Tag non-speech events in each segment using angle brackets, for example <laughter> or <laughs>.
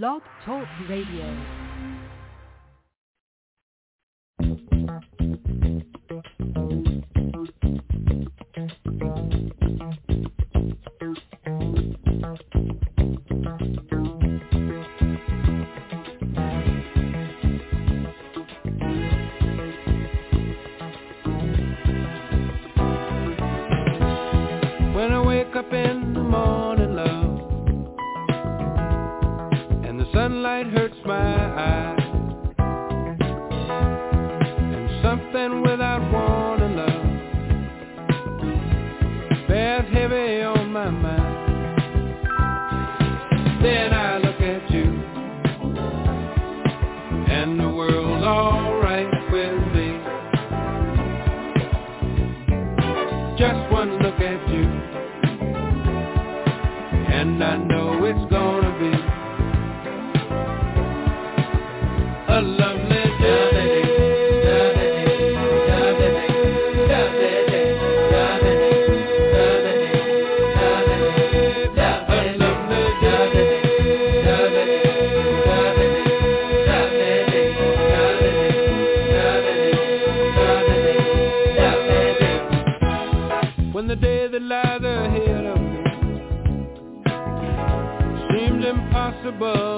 Blog Talk Radio. When I wake up in the morning, sunlight hurts my eyes, and something without impossible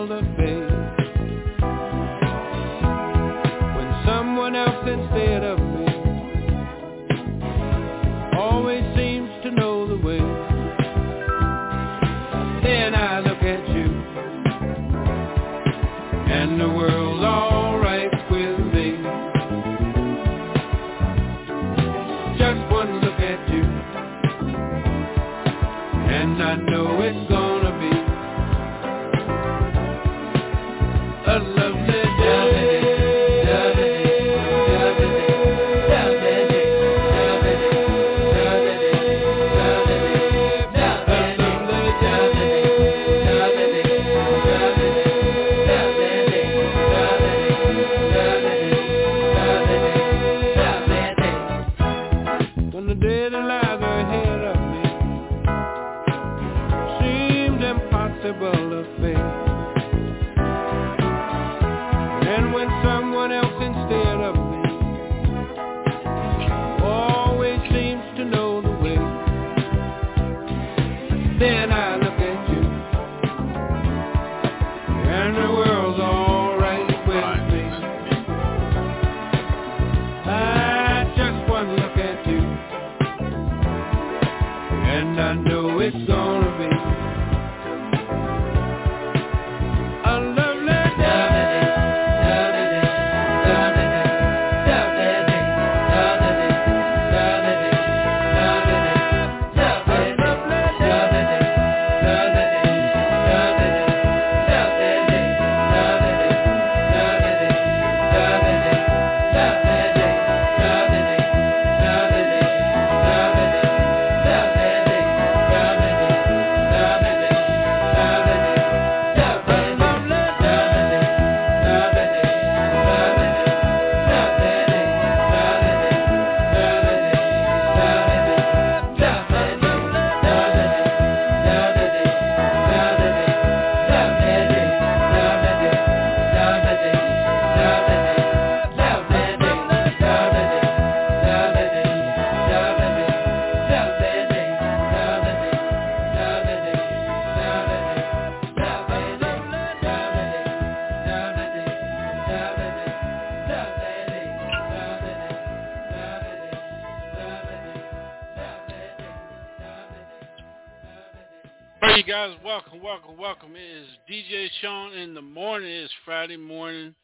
Friday morning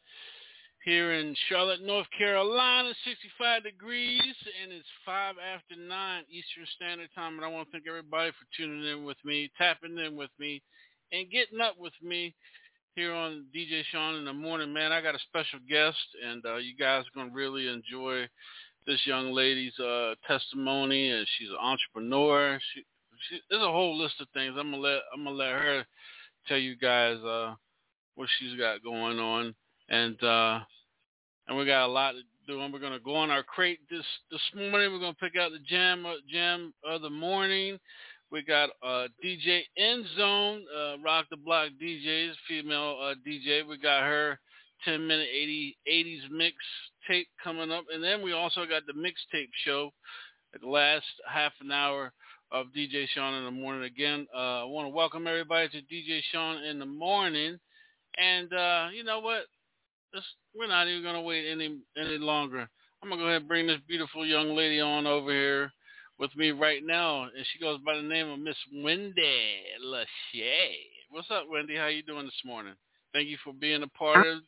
here in Charlotte, North Carolina, 65 degrees, and it's 5 after 9 Eastern Standard Time. And I want to thank everybody for tuning in with me, tapping in with me, and getting up with me here on DJ Shaun in the morning. Man, I got a special guest, and uh, you guys are going to really enjoy this young lady's uh, testimony. And she's an entrepreneur. She, she, there's a whole list of things. I'm gonna let I'm gonna let her tell you guys uh, what she's got going on, and uh, and we got a lot to do. And we're gonna go on our crate this this morning. We're gonna pick out the jam uh, jam of the morning. We got uh, DJ N Zone, uh, Rock the Block DJs, female uh, DJ. We got her 10 minute 80, 80s mix tape coming up. And then we also got the mixtape show at the last half an hour of DJ Shaun in the morning. Again, uh, I want to welcome everybody to DJ Shaun in the morning. And uh, you know what? This, we're not even going to wait any any longer. I'm going to go ahead and bring this beautiful young lady on over here with me right now. And she goes by the name of Miss Wendy Lachey. What's up, Wendy? How you doing this morning? Thank you for being a part of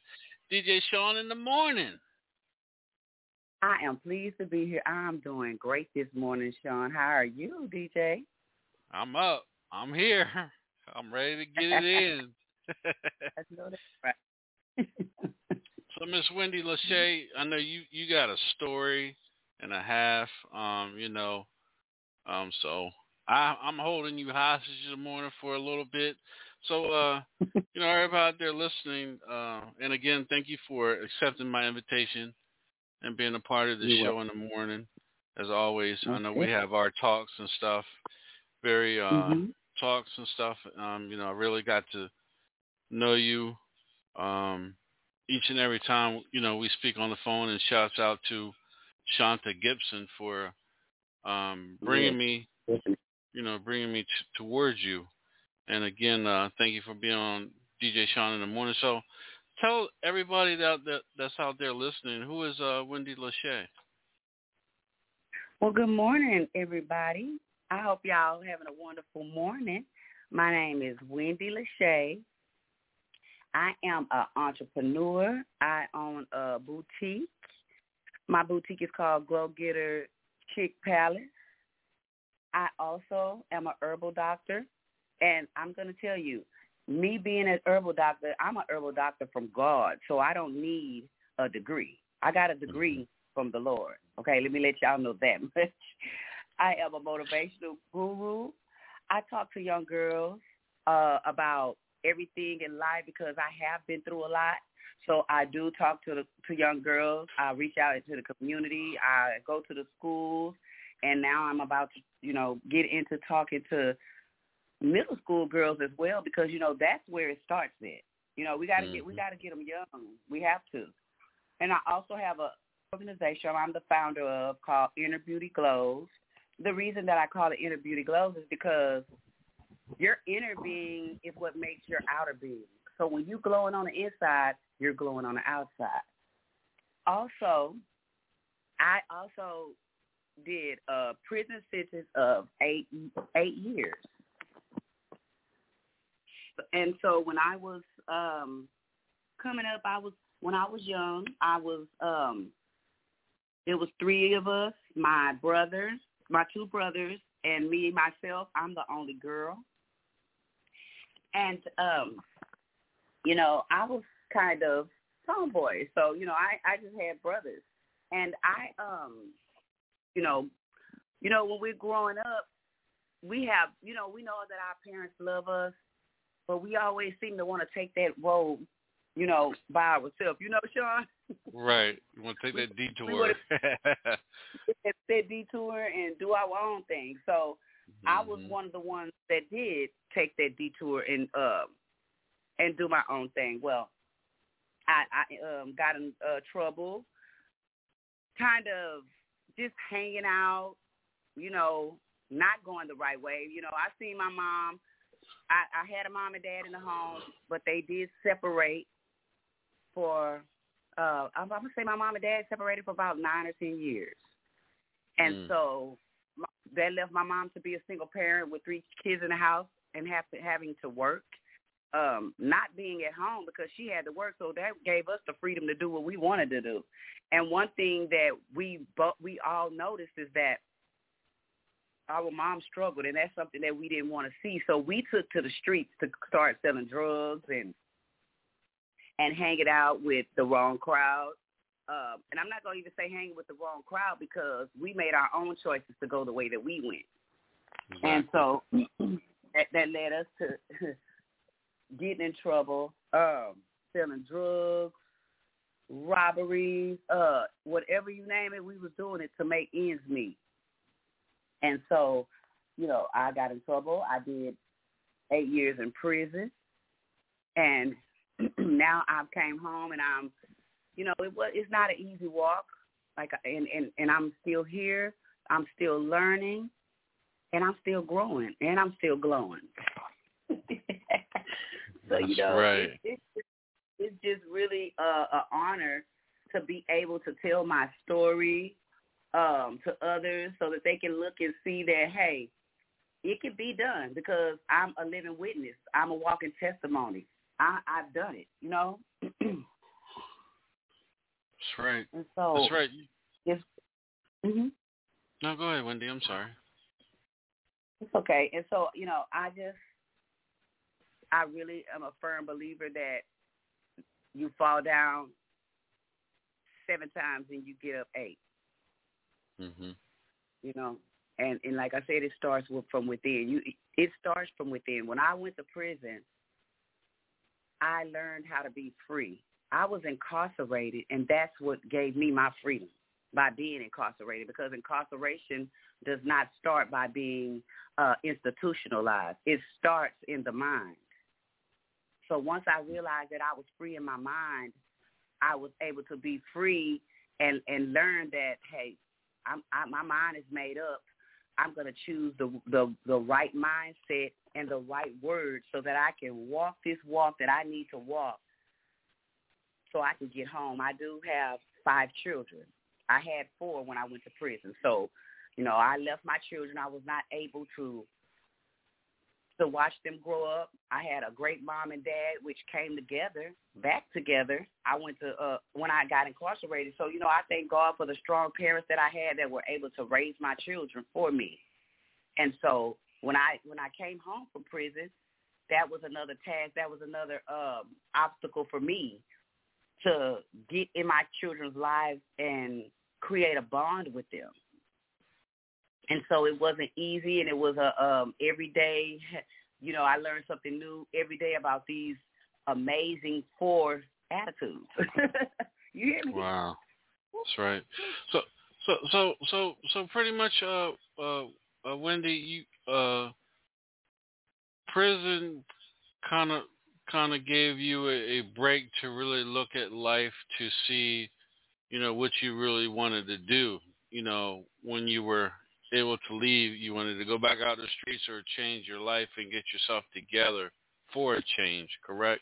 DJ Shaun in the morning. I am pleased to be here. I'm doing great this morning, Shaun. How are you, DJ? I'm up. I'm here. <laughs> I'm ready to get it in. <laughs> I know that's right. so, Miss Wendy Lachey, I know you you got a story and a half. Um, you know, um, so I I'm holding you hostage this morning for a little bit. So, uh, you know, everybody out there listening, uh, and again, thank you for accepting my invitation and being a part of the You're show in the morning. As always, I know we have our talks and stuff, very uh, mm-hmm. talks and stuff. Um, you know, I really got to know you um, each and every time. You know, we speak on the phone. And shouts out to Shanta Gibson for um, bringing me, you know, bringing me t- towards you. And again, uh, thank you for being on DJ Shaun in the morning. So, tell everybody that, that that's out there listening who is uh, Wendy Lachey. Well, good morning, everybody. I hope y'all having a wonderful morning. My name is Wendy Lachey. I am an entrepreneur. I own a boutique. My boutique is called Glow Getter Chick Palace. I also am a herbal doctor, and I'm going to tell you, me being an herbal doctor, I'm an herbal doctor from God, so I don't need a degree. I got a degree mm-hmm. from the Lord. Okay, let me let y'all know that <laughs> much. I am a motivational guru. I talk to young girls uh, about everything in life because I have been through a lot. So I do talk to the to young girls. I reach out into the community. I go to the schools, and now I'm about to, you know, get into talking to middle school girls as well because you know that's where it starts at. You know, we got to mm-hmm. get we got to get them young. We have to. And I also have a organization I'm the founder of called Inner Beauty Glows. The reason that I call it Inner Beauty Glows is because your inner being is what makes your outer being. So when you're glowing on the inside, you're glowing on the outside. Also, I also did a prison sentence of eight eight years. And so when I was um coming up, I was when I was young, I was um it was three of us, my brothers, my two brothers, and me myself. I'm the only girl. And um, you know, I was kind of tomboy. So, you know, I, I just had brothers. And I um you know, you know, when we're growing up, we have, you know, we know that our parents love us, but we always seem to want to take that road, you know, by ourselves. You know, Shaun? Right. You want to take that detour. we <laughs> take that detour and do our own thing. So mm-hmm. I was mm-hmm. one of the ones that did take that detour and uh, and do my own thing. Well, I, I um, got in uh, trouble, kind of just hanging out, you know, not going the right way. You know, I seen my mom I, I had a mom and dad in the home, but they did separate for uh I'm, I'm gonna say my mom and dad separated for about nine or ten years, and mm. so that left my mom to be a single parent with three kids in the house and have to, having to work, um, not being at home because she had to work. So that gave us the freedom to do what we wanted to do. And one thing that we but we all noticed is that our mom struggled, and that's something that we didn't want to see. So we took to the streets to start selling drugs and and hanging out with the wrong crowd. Uh, and I'm not going to even say hanging with the wrong crowd because we made our own choices to go the way that we went. Exactly. And so <clears throat> that, that led us to <laughs> getting in trouble, um, selling drugs, robberies, uh, whatever you name it, we was doing it to make ends meet. And so you know, I got in trouble. I did eight years in prison, and <clears throat> now I've came home and I'm, you know, it was it's not an easy walk. Like, and and and I'm still here. I'm still learning, and I'm still growing, and I'm still glowing. <laughs> so That's you know, right. it, it's it's just really uh, an honor to be able to tell my story um, to others so that they can look and see that hey, it can be done because I'm a living witness. I'm a walking testimony. I, I've done it, you know. <clears throat> That's right. and so That's right. mm-hmm No, go ahead, Wendy. I'm sorry. it's okay. And so you know, I just, I really am a firm believer that you fall down seven times and you get up eight. mm-hmm. you know and and like i said it starts with, from within you it starts from within when i went to prison i learned how to be free i was incarcerated and that's what gave me my freedom by being incarcerated because incarceration does not start by being uh institutionalized it starts in the mind so once i realized that i was free in my mind i was able to be free and and learn that hey I'm, I, my mind is made up. I'm going to choose the, the the right mindset and the right words so that I can walk this walk that I need to walk, so I can get home. I do have five children. I had four when I went to prison, so you know I left my children. I was not able to to watch them grow up. I had a great mom and dad, which came together, back together. I went to uh when I got incarcerated. So you know, I thank God for the strong parents that I had that were able to raise my children for me. And so when I when I came home from prison, that was another task. That was another um, obstacle for me to get in my children's lives and create a bond with them and so it wasn't easy and it was a um every day <laughs> you know i learned something new every day about these amazing four attitudes <laughs> you hear me Wow. That's right. <laughs> So so so so so pretty much uh uh, uh Wendy you uh prison kind of kind of gave you a, a break to really look at life to see you know what you really wanted to do. You know when you were able to leave you wanted to go back out the streets or change your life and get yourself together for a change correct?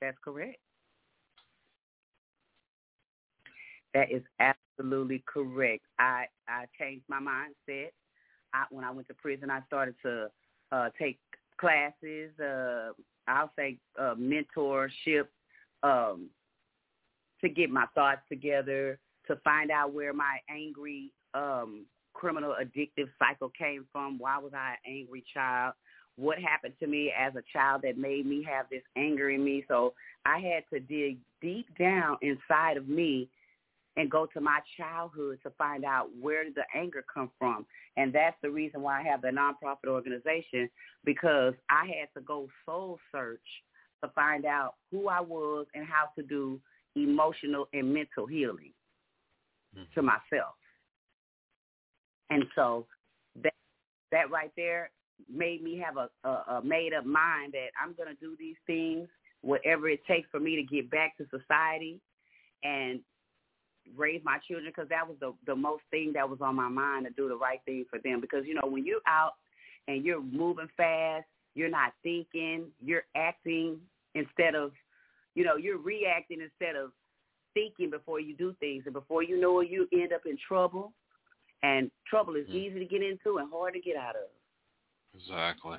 That's correct. That is absolutely correct. I i changed my mindset. I, when i went to prison i started to uh take classes uh i'll say uh mentorship um to get my thoughts together to find out where my angry um criminal addictive cycle came from why was i an angry child what happened to me as a child that made me have this anger in me. So i had to dig deep down inside of me and go to my childhood to find out where did the anger come from. And that's the reason why i have the nonprofit organization because i had to go soul search to find out who i was and how to do emotional and mental healing mm-hmm. to myself. And so that that right there made me have a, a, a made up mind that I'm going to do these things, whatever it takes for me to get back to society. And raise my children because that was the the most thing that was on my mind to do the right thing for them because you know when you're out and you're moving fast you're not thinking you're acting instead of you know you're reacting instead of thinking before you do things and before you know it you end up in trouble and trouble is Mm. easy to get into and hard to get out of Exactly.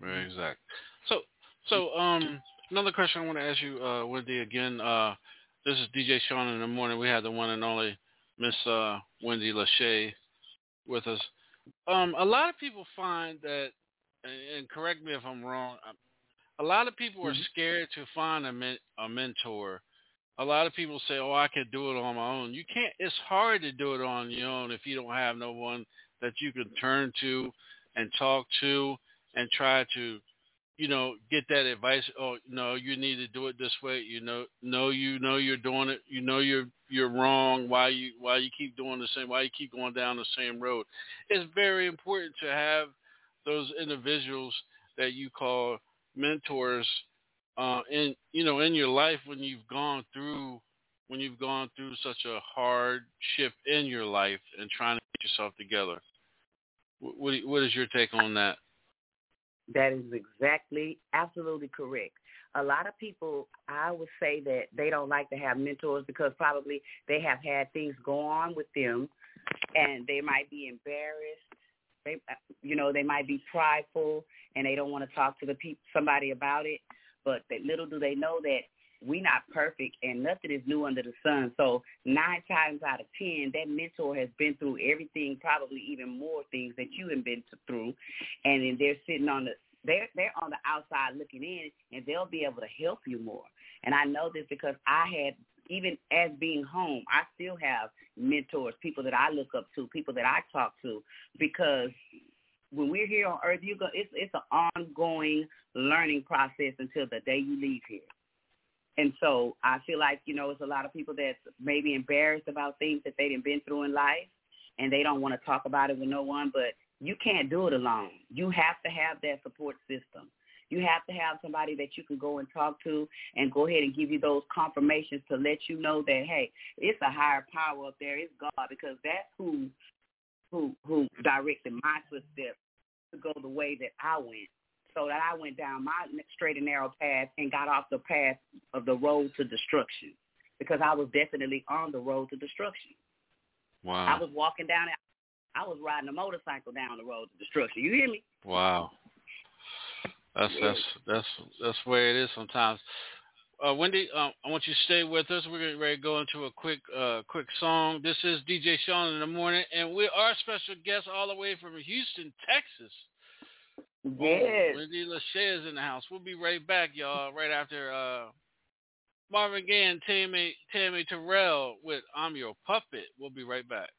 Very exact. So, so um, another question I want to ask you, uh, Wendy, again. Uh, this is DJ Shaun in the morning. We have the one and only Miss uh, Wendy Lachey with us. Um, a lot of people find that, and, correct me if I'm wrong. uh, A lot of people are Mhm. scared to find a, men- a mentor. A lot of people say, "Oh, I can do it on my own." You can't. It's hard to do it on your own if you don't have no one that you can turn to and talk to and try to you know, get that advice. Oh, no, you need to do it this way. You know, no, you know you're doing it. You know you're you're wrong. Why you why you keep doing the same? Why you keep going down the same road? It's very important to have those individuals that you call mentors uh, in you know in your life when you've gone through when you've gone through such a hardship in your life and trying to get yourself together. What, what is your take on that? That is exactly, absolutely correct. A lot of people, I would say that they don't like to have mentors because probably they have had things go on with them, and they might be embarrassed. They, uh, you know, they might be prideful, and they don't want to talk to the people, somebody about it. But that little do they know that we not perfect and nothing is new under the sun. So nine times out of ten, that mentor has been through everything, probably even more things that you have been through, and then they're sitting on the they're they're on the outside looking in, and they'll be able to help you more. And I know this because I had even as being home, I still have mentors, people that I look up to, people that I talk to, because when we're here on Earth, you go. It's it's an ongoing learning process until the day you leave here. And so I feel like, you know, it's a lot of people that's maybe embarrassed about things that they've been through in life and they don't want to talk about it with no one, but you can't do it alone. You have to have that support system. You have to have somebody that you can go and talk to and go ahead and give you those confirmations to let you know that, hey, it's a higher power up there. It's God because that's who who who directed my footsteps to go the way that I went so that I went down my straight and narrow path and got off the path of the road to destruction because I was definitely on the road to destruction. Wow. I was walking down it. I was riding a motorcycle down the road to destruction. You hear me? Wow. That's that's that's that's where it is sometimes. Uh, Wendy, uh, I want you to stay with us. We're getting ready to go into a quick uh, quick song. This is DJ Shaun in the morning, and we are special guest all the way from Houston, Texas. Yes. Oh, Wendy Lachey is in the house. We'll be right back, y'all, right after uh, Marvin Gaye and Tammi, Tammi Terrell with I'm Your Puppet. We'll be right back.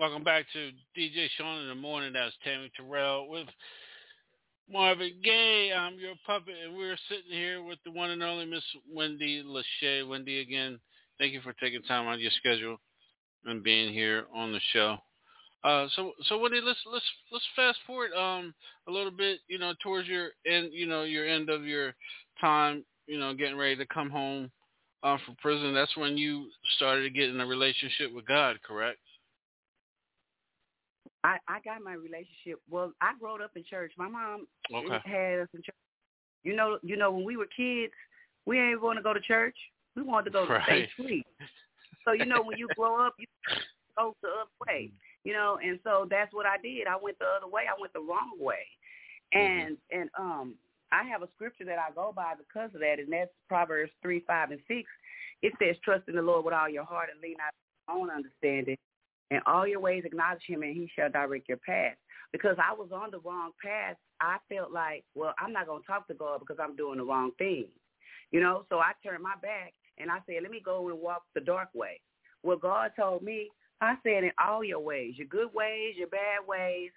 Welcome back to DJ Shaun in the morning. That's Tammi Terrell with Marvin Gaye. I'm your puppet, and we're sitting here with the one and only Miss Wendy Lachey. Wendy, again, thank you for taking time out of your schedule and being here on the show. Uh, so, so Wendy, let's let's let's fast forward um a little bit, you know, towards your end, you know, your end of your time, you know, getting ready to come home uh, from prison. That's when you started to get in a relationship with God, correct? I I got my relationship. Well, I growed up in church. My mom Okay. had us in church. You know, you know, when we were kids, we ain't want to go to church. We wanted to go to Right. stay sleep. So you know, when you grow up, you go the other way. You know, and so that's what I did. I went the other way. I went the wrong way. And and um, I have a scripture that I go by because of that, and that's Proverbs three, five, and six. It says, "Trust in the Lord with all your heart and lean not on your own understanding." In all your ways acknowledge him and he shall direct your path. Because I was on the wrong path, I felt like, well, I'm not going to talk to God because I'm doing the wrong thing. You know, so I turned my back and I said, let me go and walk the dark way. Well, God told me, I said, in all your ways, your good ways, your bad ways,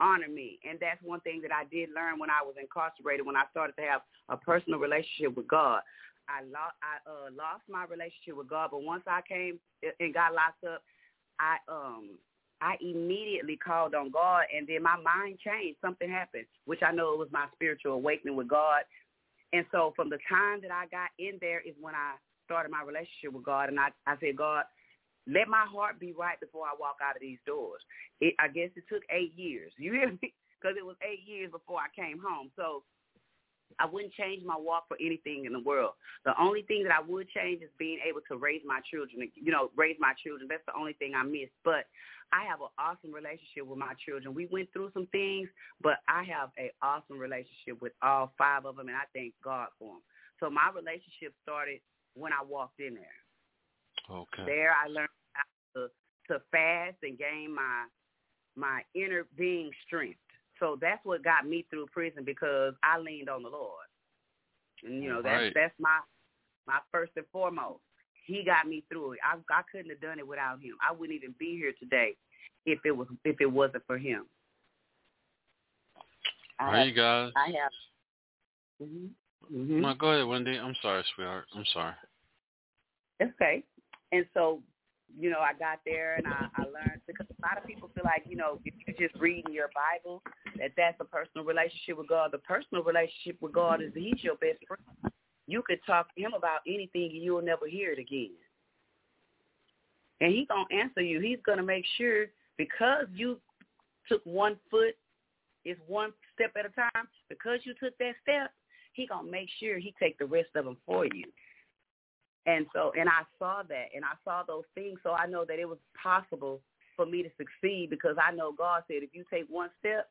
honor me. And that's one thing that I did learn when I was incarcerated, when I started to have a personal relationship with God. I lost, I uh, lost my relationship with God, but once I came and got locked up, I um I immediately called on God and then my mind changed. Something happened, which I know it was my spiritual awakening with God. And so from the time that I got in there is when I started my relationship with God and I, I said, God, let my heart be right before I walk out of these doors. It, I guess it took eight years. <laughs> You hear me? Because it was eight years before I came home. So I wouldn't change my walk for anything in the world. The only thing that I would change is being able to raise my children, you know, raise my children. That's the only thing I miss. But I have an awesome relationship with my children. We went through some things, but I have an awesome relationship with all five of them, and I thank God for them. So my relationship started when I walked in there. Okay. There I learned how to, to fast and gain my my inner being strength. So that's what got me through prison because I leaned on the Lord. And you know, that's Right. that's my my first and foremost. He got me through it. I I couldn't have done it without him. I wouldn't even be here today if it was if it wasn't for him. I have, you guys. I have hmm hmm No, go ahead, Wendy. I'm sorry, sweetheart. I'm sorry. Okay. And so, you know, I got there and I, I learned because a lot of people feel like, you know, if you're just reading your Bible, that that's a personal relationship with God. The personal relationship with God is He's your best friend. You could talk to Him about anything and you'll never hear it again. And He's gonna answer you. He's gonna make sure because you took one foot, it's one step at a time. Because you took that step, He gonna make sure He take the rest of them for you. And so, and I saw that, and I saw those things, so I know that it was possible for me to succeed because I know God said, if you take one step,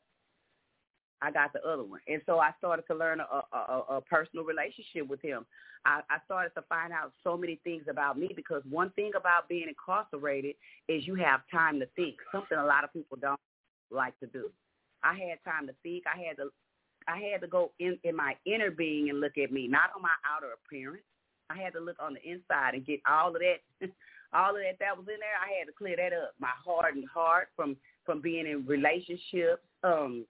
I got the other one. And so I started to learn a, a, a, personal relationship with Him. I, I started to find out so many things about me because one thing about being incarcerated is you have time to think, something a lot of people don't like to do. I had time to think. I had to, I had to go in in my inner being and look at me, not on my outer appearance. I had to look on the inside and get all of that, <laughs> all of that that was in there. I had to clear that up. My hardened heart from from being in relationships, um,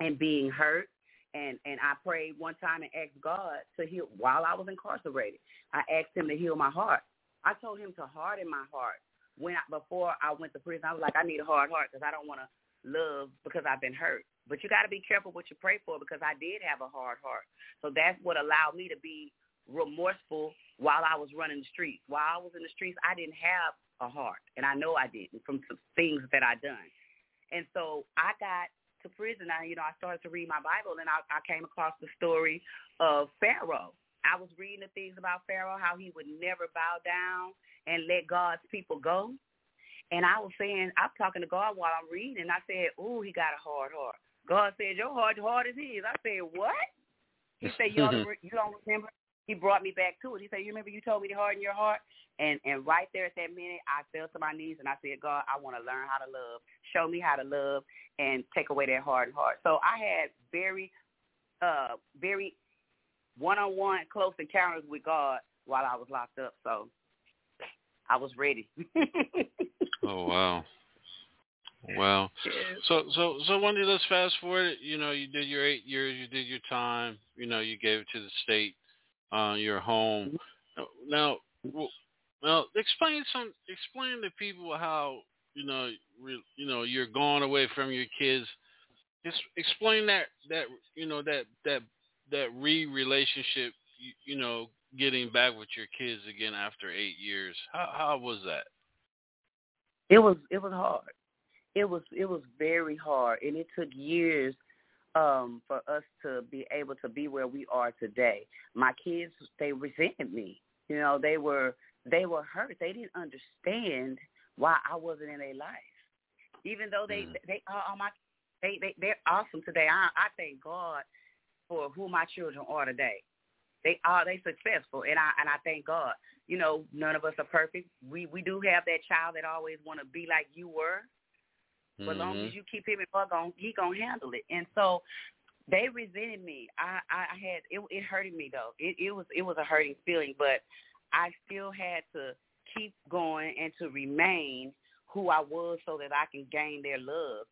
and being hurt. And and I prayed one time and asked God to heal while I was incarcerated. I asked Him to heal my heart. I told Him to harden my heart when I, before I went to prison. I was like, I need a hard heart because I don't want to love because I've been hurt. But you got to be careful what you pray for because I did have a hard heart. So that's what allowed me to be remorseful while I was running the streets. While I was in the streets, I didn't have a heart, and I know I didn't from some things that I done. And so I got to prison. I, you know, I started to read my Bible, and I, I came across the story of Pharaoh. I was reading the things about Pharaoh, how he would never bow down and let God's people go. And I was saying, I'm talking to God while I'm reading, and I said, "Ooh, he got a hard heart." God said, "Your heart hard as his." I said, "What?" He said, "You don't, <laughs> you don't remember?" He brought me back to it. He said, "You remember you told me to harden your heart?" And and right there at that minute, I fell to my knees and I said, "God, I want to learn how to love. Show me how to love and take away that hardened heart." So I had very, uh, very one-on-one close encounters with God while I was locked up. So I was ready. <laughs> Oh wow. Wow. So so so Wendy, let's fast forward. You know, you did your eight years, you did your time. You know, you gave it to the state, uh, your home. Now, well, now explain some explain to people how you know re, you know you're going away from your kids. Just explain that that you know that that that re relationship. You, you know, getting back with your kids again after eight years. How how was that? It was it was hard it was it was very hard and it took years um for us to be able to be where we are today. My kids they resented me. You know they were they were hurt. They didn't understand why i wasn't in their life. Even though they mm. they are all my they they they're awesome today. I i thank god for who my children are today. They are they successful and i and i thank god. You know none of us are perfect. We we do have that child that always want to be like you were but mm-hmm. long as you keep him in bug on, he gonna handle it. And so they resented me. I I had it. It hurted me though. It it was it was a hurting feeling, but I still had to keep going and to remain who I was so that I can gain their love.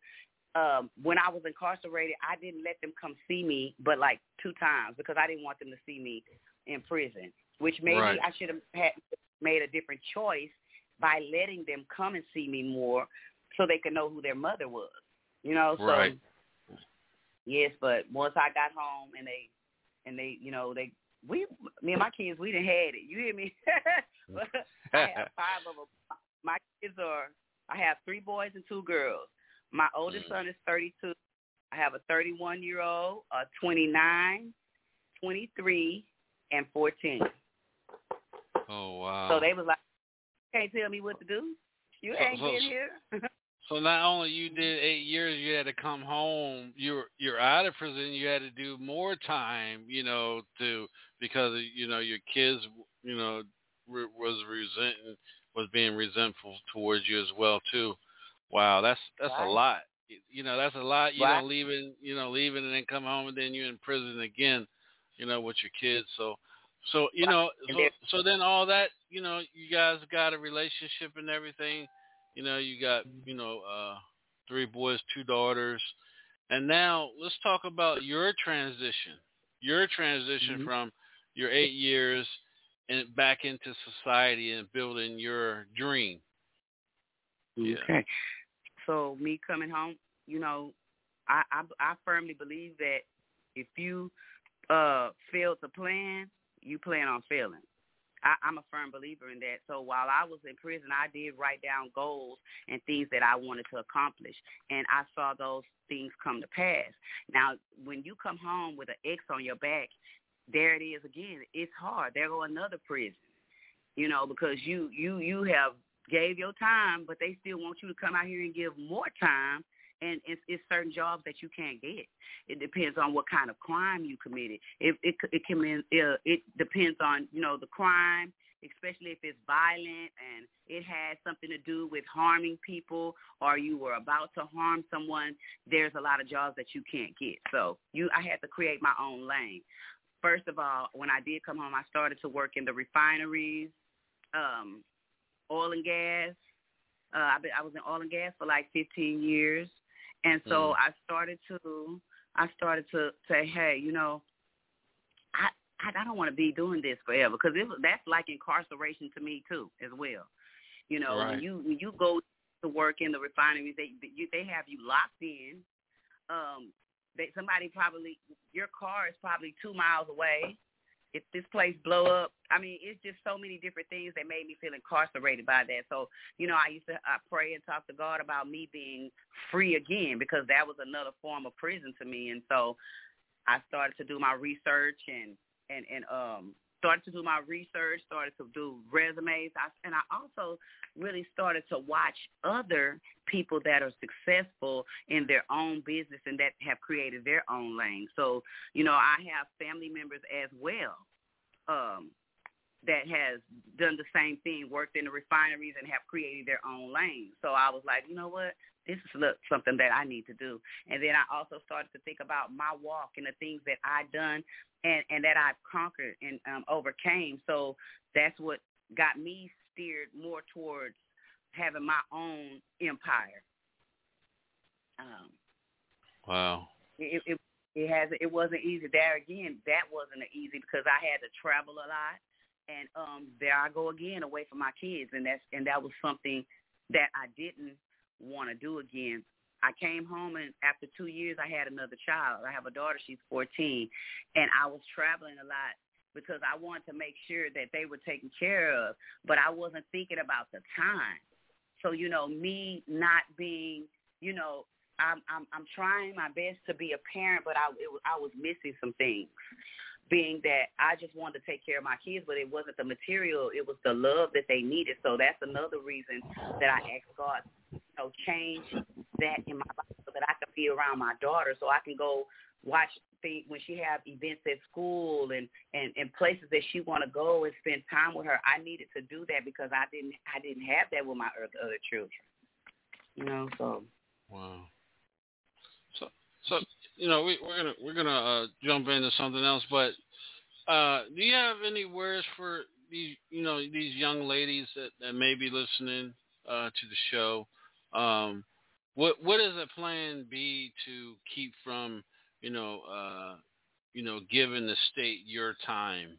Um, when I was incarcerated, I didn't let them come see me, but like two times because I didn't want them to see me in prison. Which maybe right. I should have had made a different choice by letting them come and see me more so they could know who their mother was. You know, so right. yes, but once I got home and they and they, you know, they we me and my kids we didn't had it. You hear me? <laughs> I have <laughs> five of them. My kids are I have three boys and two girls. My oldest mm. son is 32. I have a 31 year old, a 29, 23, and 14. Oh wow! So they was like, "Can't tell me what to do. You ain't so, so, here." <laughs> So not only you did eight years, you had to come home. You're you're out of prison. You had to do more time, you know, to because you know your kids, you know, re, was resenting was being resentful towards you as well too. Wow, that's that's a lot. You know, that's a lot. You right. know, leaving, you know, leaving and then come home and then you're in prison again, you know, with your kids. So, so you know, so, so then all that, you know, you guys got a relationship and everything you know, you got, you know, uh, three boys, two daughters. And now let's talk about your transition. Your transition mm-hmm. from your eight years and back into society and building your dream. Okay. Yeah. So me coming home, you know, I, I I firmly believe that if you uh fail to plan, you plan on failing. I, I'm a firm believer in that. So while I was in prison, I did write down goals and things that I wanted to accomplish, and I saw those things come to pass. Now, when you come home with an X on your back, there it is again. It's hard. There go another prison, you know, because you you you have gave your time, but they still want you to come out here and give more time and it's, it's certain jobs that you can't get. It depends on what kind of crime you committed. It it it can uh, it depends on you know the crime, especially if it's violent and it has something to do with harming people or you were about to harm someone. There's a lot of jobs that you can't get. So you, I had to create my own lane. First of all, when I did come home, I started to work in the refineries, um, oil and gas. Uh, I, been, I was in oil and gas for like 15 years. And so mm. I started to I started to say, hey, you know, I I, don't want to be doing this forever because it was, that's like incarceration to me too as well. You know, right. when you when you go to work in the refineries, they you, they have you locked in. Um, they somebody probably your car is probably two miles away if this place blow up, I mean, it's just so many different things that made me feel incarcerated by that. So, you know, I used to I pray and talk to God about me being free again because that was another form of prison to me. And so I started to do my research and and and um started to do my research, started to do resumes, I, and I also really started to watch other people that are successful in their own business and that have created their own lane. So, you know, I have family members as well um, that has done the same thing, worked in the refineries and have created their own lane. So I was like, you know what? This is look something that I need to do. And then I also started to think about my walk and the things that I done and and that I've conquered and um, overcame. So that's what got me steered more towards having my own empire. Um, wow. It, it it has it wasn't easy. There again, that wasn't easy because I had to travel a lot, and um, there I go again away from my kids, and that's and that was something that I didn't want to do again. I came home and after two years I had another child. I have a daughter, she's 14, and I was traveling a lot because I wanted to make sure that they were taken care of, but I wasn't thinking about the time. So you know, me not being, you know, I'm I'm I'm trying my best to be a parent, but I it I was missing some things. Being that I just wanted to take care of my kids, but it wasn't the material; it was the love that they needed. So that's another reason that I asked God, know, change that in my life so that I can be around my daughter, so I can go watch things when she have events at school and and and places that she want to go and spend time with her. I needed to do that because I didn't I didn't have that with my other, children. You know, so. Wow. So, so you know, we, we're gonna we're gonna uh, jump into something else, but uh, do you have any words for these you know these young ladies that, that may be listening uh, to the show? Um, what what is a plan B to keep from you know uh, you know giving the state your time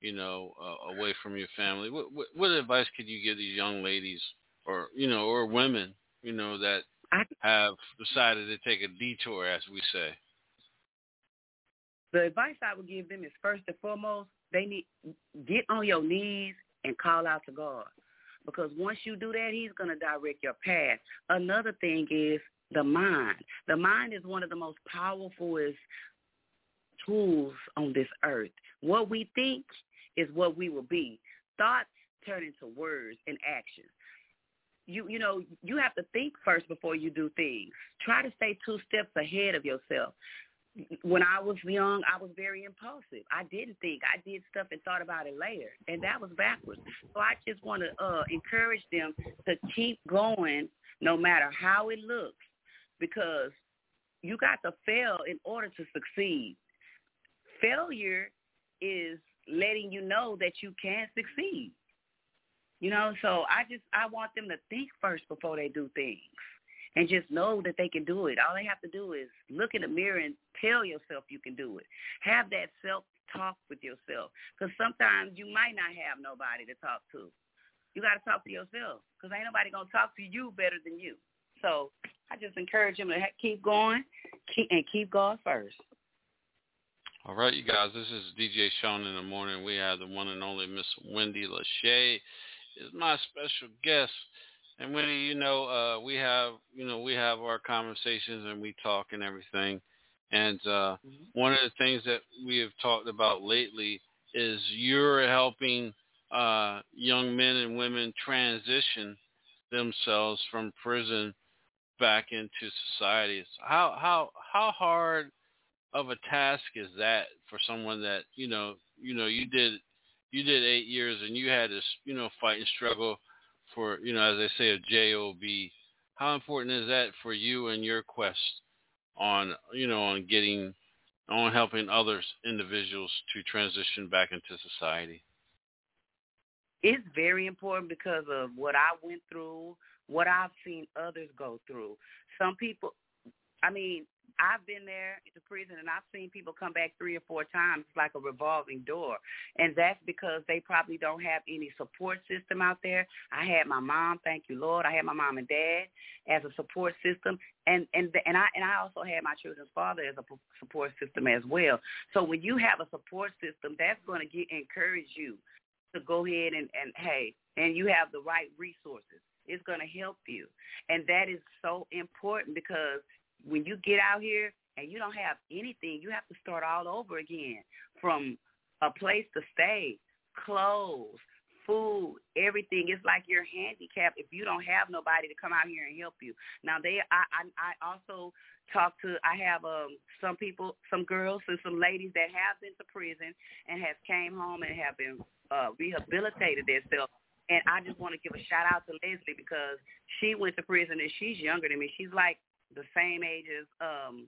you know uh, away from your family? What, what what advice could you give these young ladies or you know or women you know that I, have decided to take a detour, as we say? The advice I would give them is first and foremost, they need get on your knees and call out to God. Because once you do that, he's going to direct your path. Another thing is the mind. The mind is one of the most powerful tools on this earth. What we think is what we will be. Thoughts turn into words and actions you you know you have to think first before you do things. Try to stay two steps ahead of yourself. When I was young, I was very impulsive. I didn't think. I did stuff and thought about it later, and that was backwards. So I just want to uh, encourage them to keep going, no matter how it looks, because you got to fail in order to succeed. Failure is letting you know that you can succeed. You know, so I just I want them to think first before they do things and just know that they can do it. All they have to do is look in the mirror and tell yourself you can do it. Have that self-talk with yourself because sometimes you might not have nobody to talk to. You got to talk to yourself because ain't nobody going to talk to you better than you. So I just encourage them to keep going keep, and keep God first. All right, you guys, this is DJ Shaun in the morning. We have the one and only Miss Wendy Lachey is my special guest. And when you know, uh, we have you know we have our conversations and we talk and everything. And uh, mm-hmm. one of the things that we have talked about lately is you're helping uh, young men and women transition themselves from prison back into society. How how how hard of a task is that for someone that you know you know you did you did eight years and you had this you know, fight and struggle for, you know, as they say, a job. How important is that for you and your quest on, you know, on getting, on helping others, individuals to transition back into society? It's very important because of what I went through, what I've seen others go through. Some people, I mean, I've been there the prison and I've seen people come back three or four times. Like a revolving door. And that's because they probably don't have any support system out there. I had my mom, thank you Lord. I had my mom and dad as a support system. And and and I and I also had my children's father as a support system as well. So when you have a support system, that's going to get encourage you to go ahead and and hey, and you have the right resources. It's going to help you. And that is so important because when you get out here and you don't have anything, you have to start all over again from a place to stay, clothes, food, everything. It's like you're handicapped if you don't have nobody to come out here and help you. Now they, I, I, I also talk to. I have um some people, some girls and some ladies that have been to prison and have came home and have been uh, rehabilitated themselves. And I just want to give a shout out to Leslie because she went to prison and she's younger than me. She's like the same age as um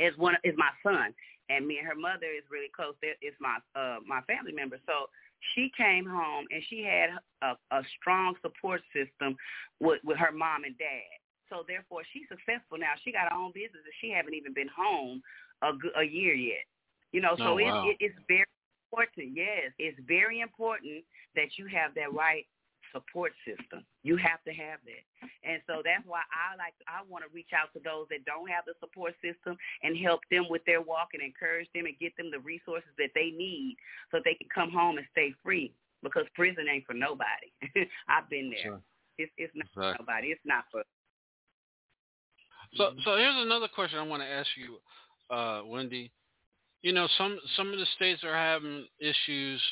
as one is my son, and me and her mother is really close. It's my uh my family member. So she came home and she had a, a strong support system with with her mom and dad. So therefore, she's successful now. She got her own business, and she haven't even been home a, a year yet. You know, so oh, wow. it, it, it's very important. Yes, it's very important that you have that right support system. You have to have that. And so that's why I like I want to reach out to those that don't have the support system and help them with their walk and encourage them and get them the resources that they need so they can come home and stay free because prison ain't for nobody. <laughs> I've been there. Sure. It's it's not Exactly. for nobody. It's not for So, so here's another question I want to ask you, uh, Wendy. You know, some some of the states are having issues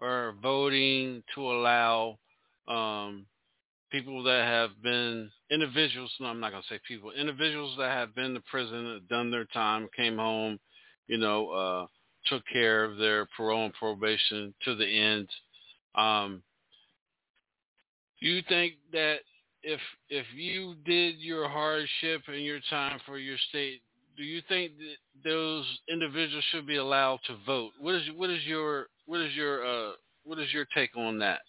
or voting to allow um, people that have been individuals. No, I'm not going to say people. Individuals that have been to prison, done their time, came home, you know, uh, took care of their parole and probation to the end. Um, do you think that if if you did your hardship and your time for your state, do you think that those individuals should be allowed to vote? What is what is your what is your uh what is your take on that?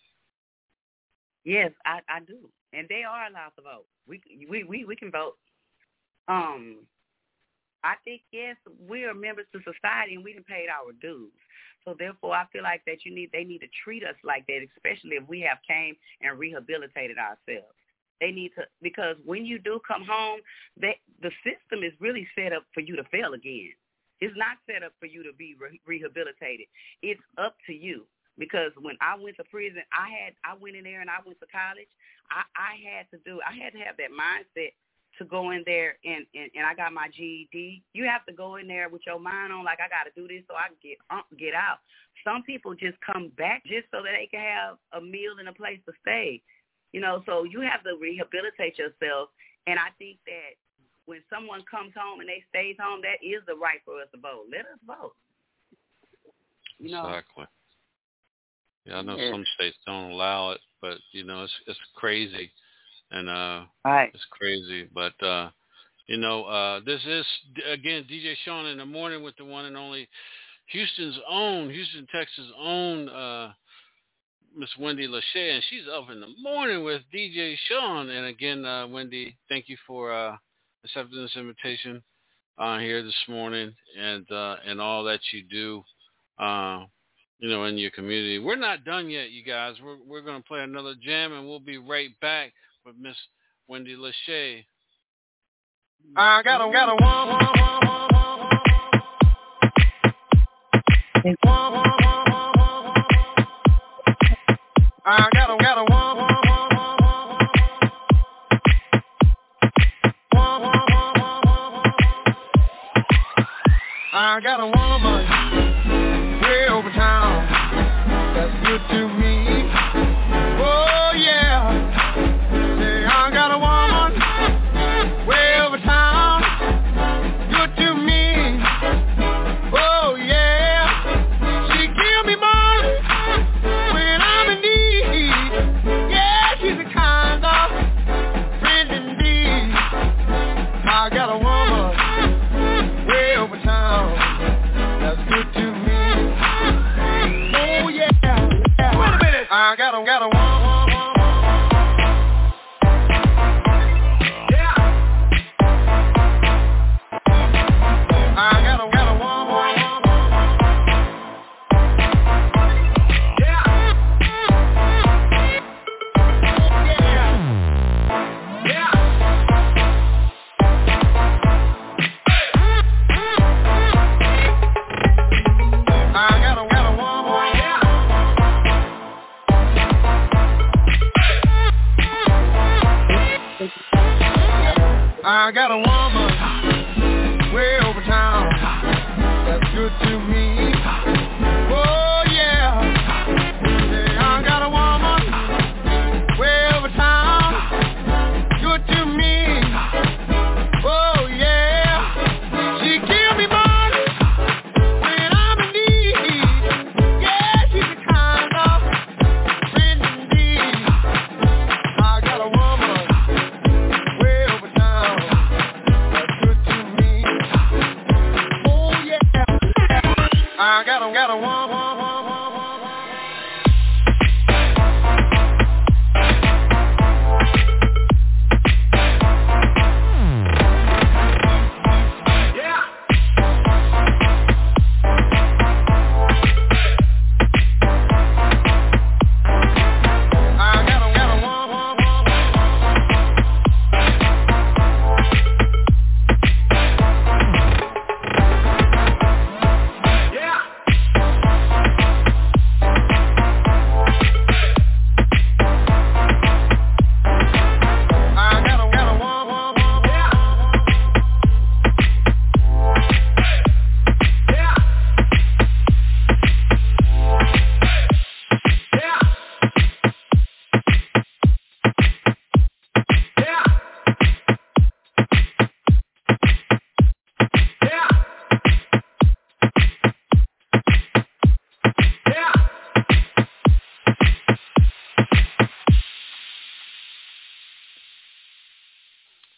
Yes, I, I do, and they are allowed to vote. We we we we can vote. Um, I think yes, we are members to society, and we can paid our dues. So therefore, I feel like that you need they need to treat us like that, especially if we have came and rehabilitated ourselves. They need to because when you do come home, they, the system is really set up for you to fail again. It's not set up for you to be re- rehabilitated. It's up to you because when I went to prison, I had I went in there and I went to college. I I had to do I had to have that mindset to go in there and and, and I got my GED. You have to go in there with your mind on like I got to do this so I can get uh, get out. Some people just come back just so that they can have a meal and a place to stay. You know, so you have to rehabilitate yourself. And I think that when someone comes home and they stays home, that is the right for us to vote. Let us vote. You know, Exactly. Yeah, I know Yeah. some states don't allow it, but you know it's it's crazy, and uh right? It's crazy, but uh, you know, uh, this is again DJ Shaun in the morning with the one and only Houston's own, Houston, Texas' own uh, Miss Wendy Lachey, and she's up in the morning with DJ Shaun. And again, uh, Wendy, thank you for uh, accepting this invitation uh, here this morning, and uh, and all that you do. Uh, you know, in your community. We're not done yet, you guys. We're we're gonna play another jam and we'll be right back with Miss Wendy Lachey. I got a got a. I got a got a one. I got a woman.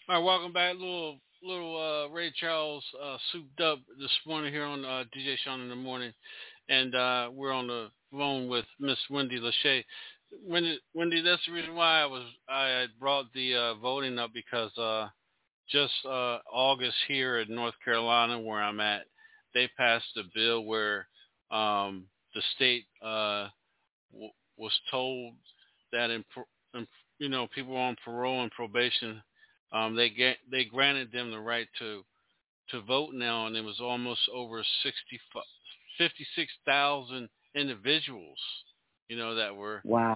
All right, welcome back. Little little uh, Ray Charles uh, souped up this morning here on uh, DJ Shaun in the morning, and uh, we're on the phone with Miss Wendy Lachey. Wendy, Wendy, that's the reason why I was I brought the uh, voting up because uh, just uh, August here in North Carolina, where I'm at, they passed a bill where um, the state uh, w- was told that in, in, you know people on parole and probation um, they get they granted them the right to to vote now, and it was almost over 60, 56,000 individuals, you know, that were wow.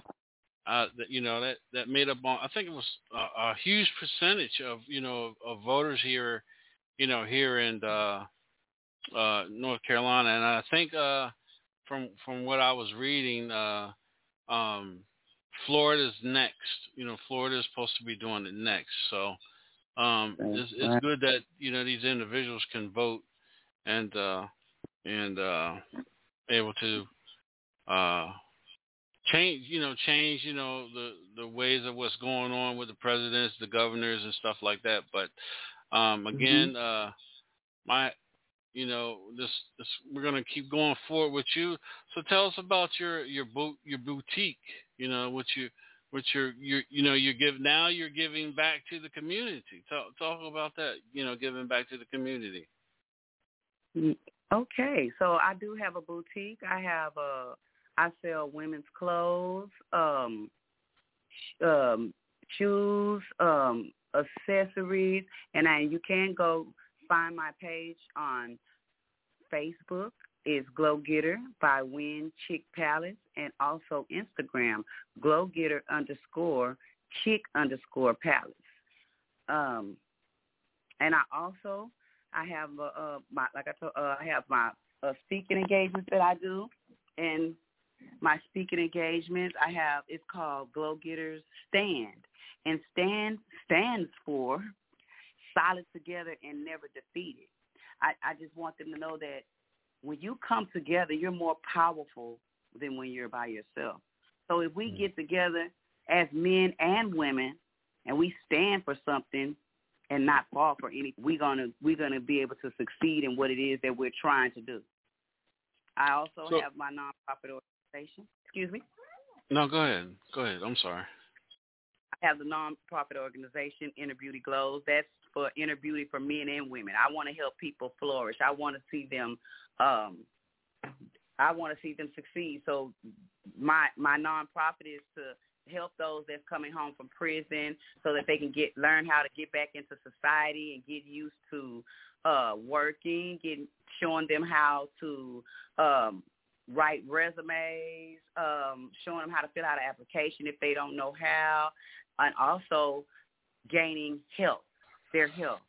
Uh, that you know that that made up I think it was a, a huge percentage of you know of voters here, you know here in uh, uh, North Carolina, and I think uh, from from what I was reading, uh, um, Florida's next. You know, Florida's supposed to be doing it next. So um, it's, it's good that you know these individuals can vote and uh, and uh, able to uh, change. You know, change. You know the the ways of what's going on with the presidents, the governors, and stuff like that. But um, Mm-hmm. again, uh, my you know this, this we're going to keep going forward with you so tell us about your your boot your boutique you know what you what you're you you know you're give now you're giving back to the community talk talk about that you know giving back to the community Mm, Okay, so I do have a boutique. I have a I sell women's clothes, um, um, shoes, um, accessories, and I, you can go find my page on Facebook. Is Glow Getter by Win Chick Palace, and also Instagram Glow Getter underscore Chick underscore Palace. Um, and I also I have uh, uh my like I told uh, I have my uh, speaking engagements that I do, and my speaking engagements I have it's called Glow Getters Stand, and Stand stands for solid together and never defeated. I, I just want them to know that when you come together, you're more powerful than when you're by yourself. So if we mm. get together as men and women and we stand for something and not fall for any we're gonna we're gonna be able to succeed in what it is that we're trying to do. I also So- have my nonprofit organization. Excuse me. no go ahead go ahead i'm sorry I have the nonprofit organization Inner Beauty Glows. That's for inner beauty for men and women. I want to help people flourish. I want to see them um I want to see them succeed. So my my nonprofit is to help those that's coming home from prison so that they can get learn how to get back into society and get used to uh working, getting showing them how to um write resumes, um, showing them how to fill out an application if they don't know how, and also gaining health, their health.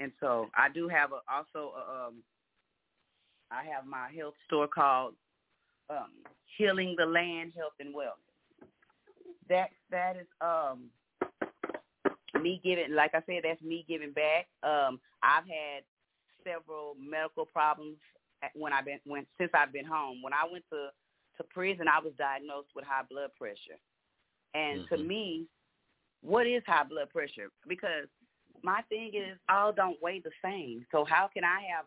And so I do have a, also a, um, I have my health store called um, Healing the Land Health and Wellness. That that is um, me giving, like I said, that's me giving back. Um, I've had several medical problems when I've been when since I've been home. When I went to to prison, I was diagnosed with high blood pressure, and to Mhm. me, what is high blood pressure? Because my thing is, all don't weigh the same. So how can I have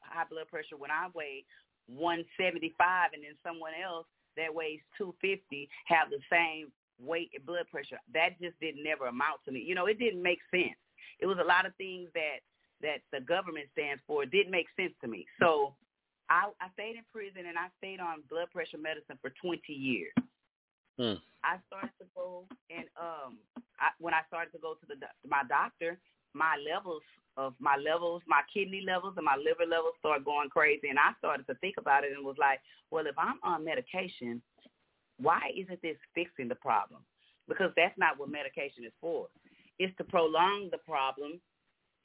high blood pressure when I weigh 175 and then someone else that weighs 250 have the same weight and blood pressure? That just didn't never amount to me. You know, it didn't make sense. It was a lot of things that that the government stands for didn't make sense to me. So I, I stayed in prison and I stayed on blood pressure medicine for 20 years. Hmm. I started to go and um I, when I started to go to the my doctor, my levels of my levels, my kidney levels and my liver levels started going crazy, and I started to think about it and was like, well, if I'm on medication, why isn't this fixing the problem? Because that's not what medication is for. It's to prolong the problem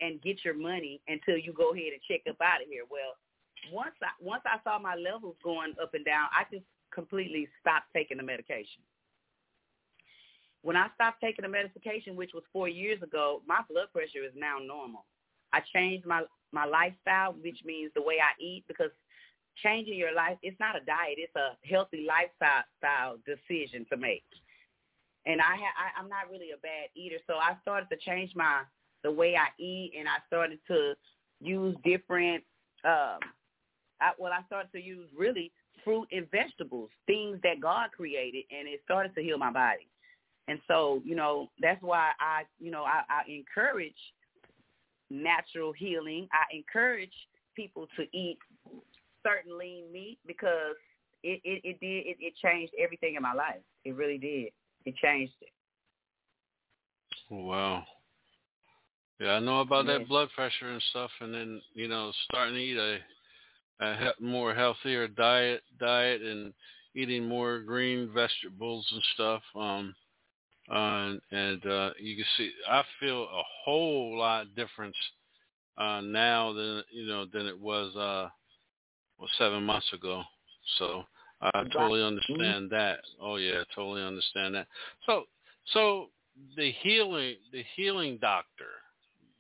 and get your money until you go ahead and check up out of here. Well, once I once I saw my levels going up and down, I just completely stopped taking the medication. When I stopped taking the medication, which was four years ago, my blood pressure is now normal. I changed my my lifestyle, which means the way I eat, because changing your life it's not a diet; it's a healthy lifestyle style decision to make. and I, ha- I I'm not really a bad eater, so I started to change my the way I eat, and I started to use different. Um, I, well, I started to use really fruit and vegetables, things that God created, and it started to heal my body. And so, you know, that's why I, you know, I, I encourage natural healing. I encourage people to eat certain lean meat because it it, it did it, it changed everything in my life. It really did. It changed it. Wow. Yeah, I know about Yeah. that blood pressure and stuff, and then you know starting to eat a, a he- more healthier diet, diet, and eating more green vegetables and stuff. Um, uh, and uh, you can see I feel a whole lot difference uh, now than you know than it was uh, well seven months ago. So I totally understand that. Oh yeah, totally understand that. So so the healing the healing doctor.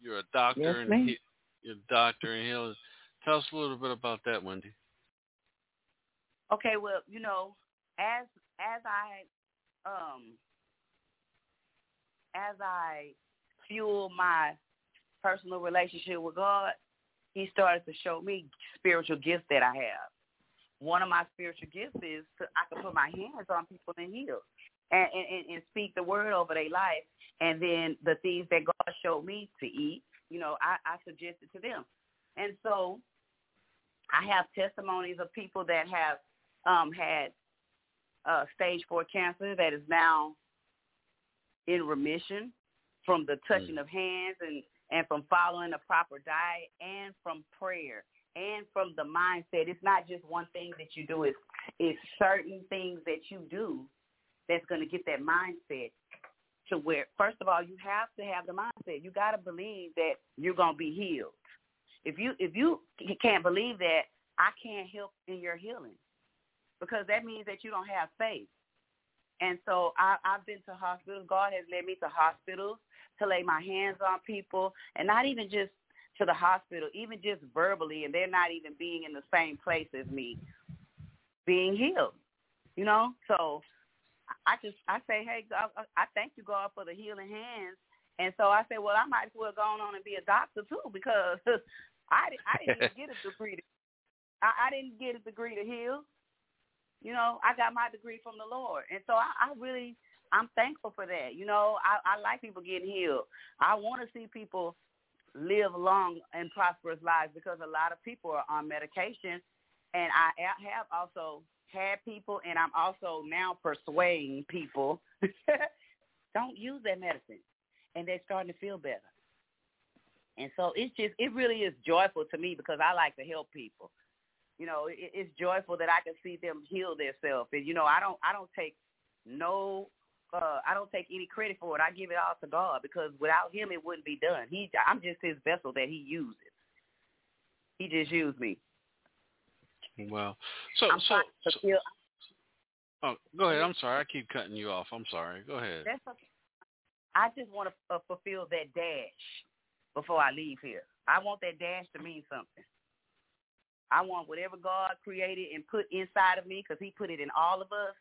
You're a doctor Yes, and he, you're a doctor and healing. Tell us a little bit about that, Wendy. Okay, well, you know, as as I um as I fuel my personal relationship with God, he started to show me spiritual gifts that I have. One of my spiritual gifts is to, I can put my hands on people and heal and, and, and speak the word over their life. And then the things that God showed me to eat, you know, I, I suggested to them. And so I have testimonies of people that have um, had uh, stage four cancer that is now in remission from the touching of hands and, and from following a proper diet and from prayer and from the mindset. It's not just one thing that you do. It's, it's certain things that you do that's going to get that mindset to where, first of all, you have to have the mindset. You got to believe that you're going to be healed. If you if you can't believe that, I can't help in your healing because that means that you don't have faith. And so I, I've been to hospitals. God has led me to hospitals to lay my hands on people, and not even just to the hospital, even just verbally, and they're not even being in the same place as me, being healed. You know, so I just I say, hey, God, I thank you, God, for the healing hands. And so I say, well, I might as well go on and be a doctor too because <laughs> I I didn't get a degree. To, I, I didn't get a degree to heal. You know, I got my degree from the Lord, and so I, I really I'm thankful for that. You know, I, I like people getting healed. I want to see people live long and prosperous lives because a lot of people are on medication, and I have also had people, and I'm also now persuading people <laughs> don't use that medicine, and they're starting to feel better. And so it's just it really is joyful to me because I like to help people. You know, it, it's joyful that I can see them heal themselves, and you know, I don't I don't take no uh I don't take any credit for it. I give it all to God because without him it wouldn't be done. He I'm just his vessel that he uses. He just used me. Well, so I'm so, so feel oh, go ahead. I'm sorry. I keep cutting you off. I'm sorry. Go ahead. that's okay. I just want to uh, fulfill that dash before I leave here. I want that dash to mean something. I want whatever God created and put inside of me, because He put it in all of us.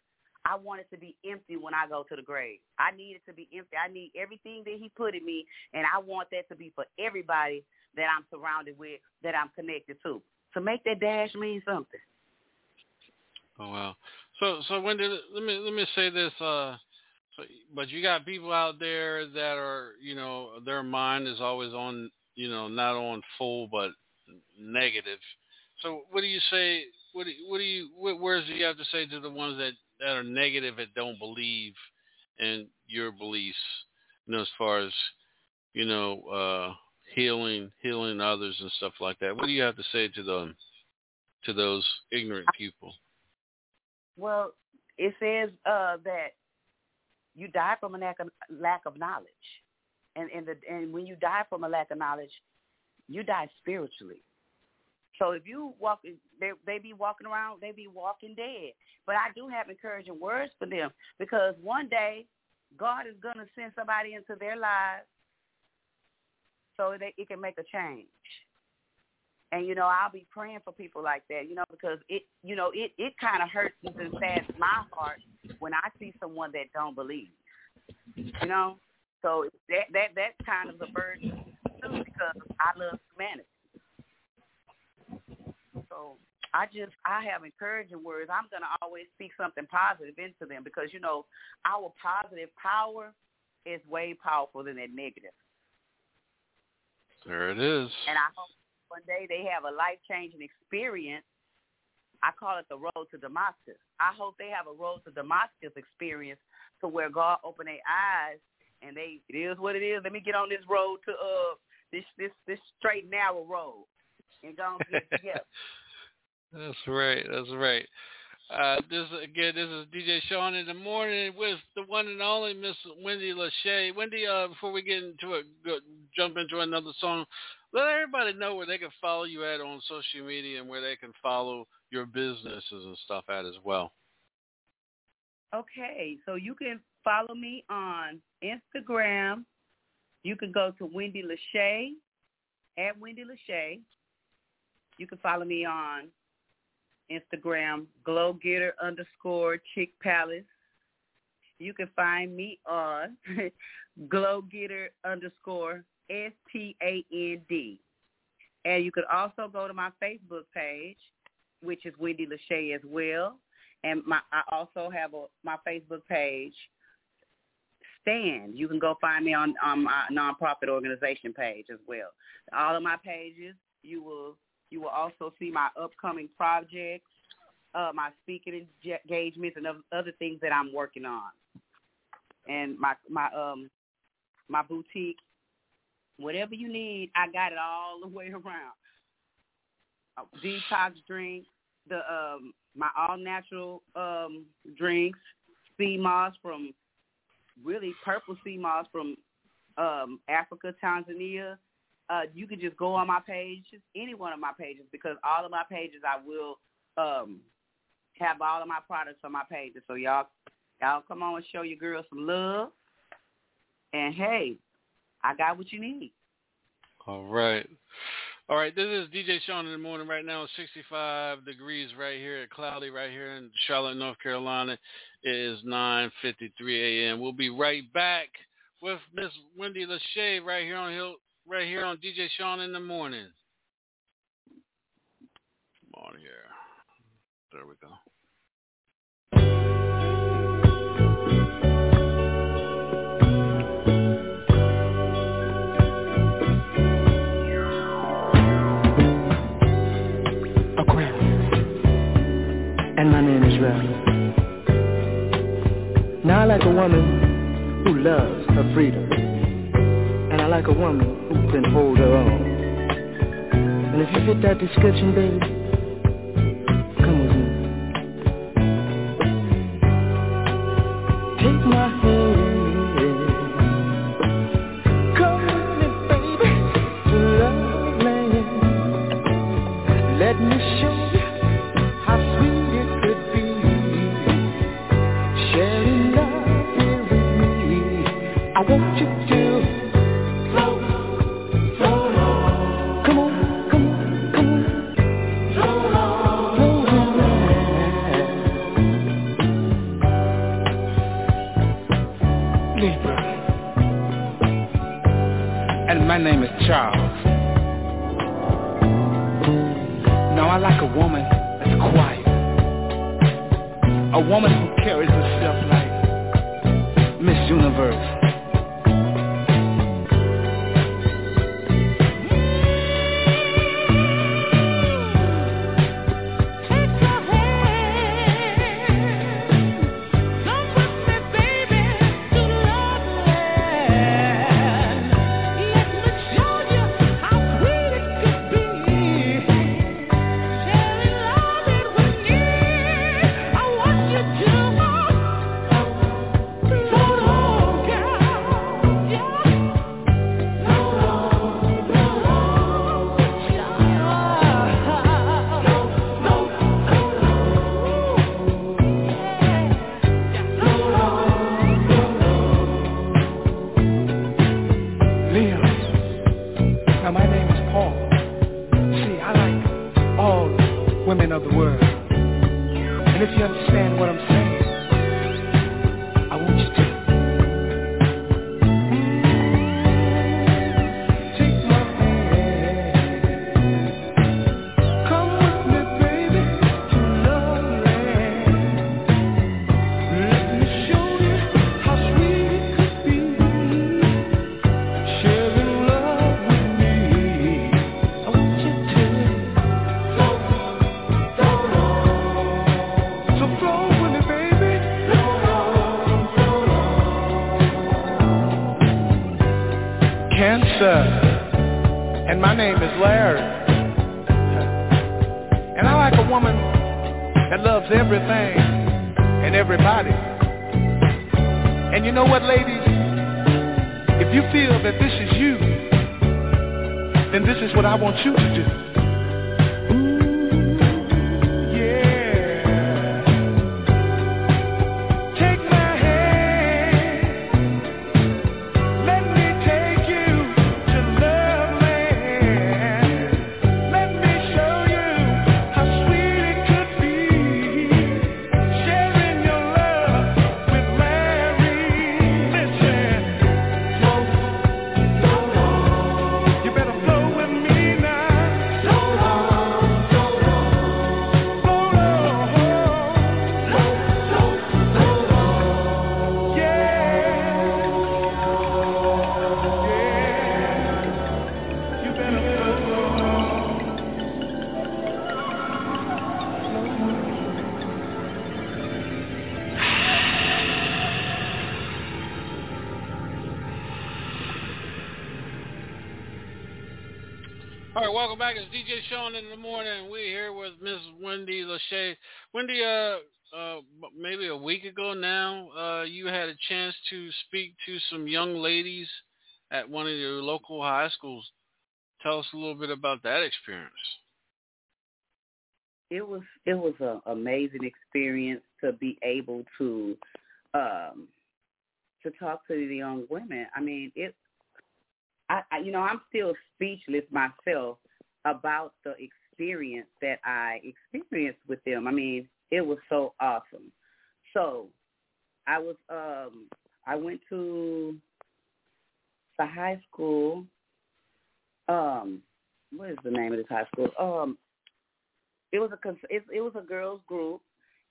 I want it to be empty when I go to the grave. I need it to be empty. I need everything that He put in me, and I want that to be for everybody that I'm surrounded with, that I'm connected to. To make that dash mean something. Oh wow. So so Wendy, let me let me say this. Uh, but you got people out there that are you know their mind is always on you know not on full but negative. So what do you say? What do what do you what words do you have to say to the ones that that are negative that don't believe in your beliefs? You know, as far as you know, uh, healing healing others and stuff like that. What do you have to say to them to those ignorant people? Well, it says uh, that you die from a lack of, lack of knowledge, and and the and when you die from a lack of knowledge, you die spiritually. So if you walk, they they be walking around, they be walking dead. But I do have encouraging words for them because one day God is gonna send somebody into their lives so that it can make a change. And you know, I'll be praying for people like that, you know, because it, you know, it it kind of hurts and saddens my heart when I see someone that don't believe. You know, so that that that's kind of a burden too because I love humanity. So I just I have encouraging words. I'm gonna always speak something positive into them because you know our positive power is way powerful than that negative. There it is. And I hope one day they have a life changing experience. I call it the road to Damascus. I hope they have a road to Damascus experience to where God open their eyes and they it is what it is. Let me get on this road to uh this this this straight narrow road and go and get together. <laughs> That's right. That's right. Uh, this again. This is DJ Shaun in the morning with the one and only Miss Wendy Lachey. Wendy, uh, before we get into it, go, jump into another song. Let everybody know where they can follow you at on social media and where they can follow your businesses and stuff at as well. Okay, so you can follow me on Instagram. You can go to Wendy Lachey at Wendy Lachey. You can follow me on Instagram, Glow Getter underscore Chick Palace. You can find me on <laughs> Glow Getter underscore S T A N D. And you could also go to my Facebook page, which is Wendy Lachey as well. And my I also have a my Facebook page, Stand. You can go find me on on my nonprofit organization page as well. All of my pages, you will you will also see my upcoming projects, uh, my speaking engagements, and other things that I'm working on. And my my um my boutique, whatever you need, I got it all the way around. Uh, detox drink, the um my all natural um drinks, sea moss from really purple sea moss from um Africa, Tanzania, uh, you can just go on my page, just any one of my pages, because all of my pages I will um, have all of my products on my pages. So y'all, y'all come on and show your girls some love. And hey, I got what you need. All right. All right, this is DJ Shaun in the morning right now. 65 degrees right here, at cloudy right here in Charlotte, North Carolina. It is 9:53 a.m. We'll be right back with Miss Wendy Lachey right here on Hill right here on DJ Shaun in the morning. Come on here. There we go. And my name is Ralph. Now I like a woman who loves her freedom. And I like a woman who can hold her own. And if you fit that description, baby, come with me. Take my hand. Woman all women of the world. And if you understand what I'm saying, now, uh, you had a chance to speak to some young ladies at one of your local high schools. Tell us a little bit about that experience. It was it was an amazing experience to be able to um, to talk to the young women. I mean, it. I, I you know I'm still speechless myself about the experience that I experienced with them. I mean, it was so awesome. So I was um I went to the high school. Um, what is the name of this high school? Um, it was a it, it was a girls group.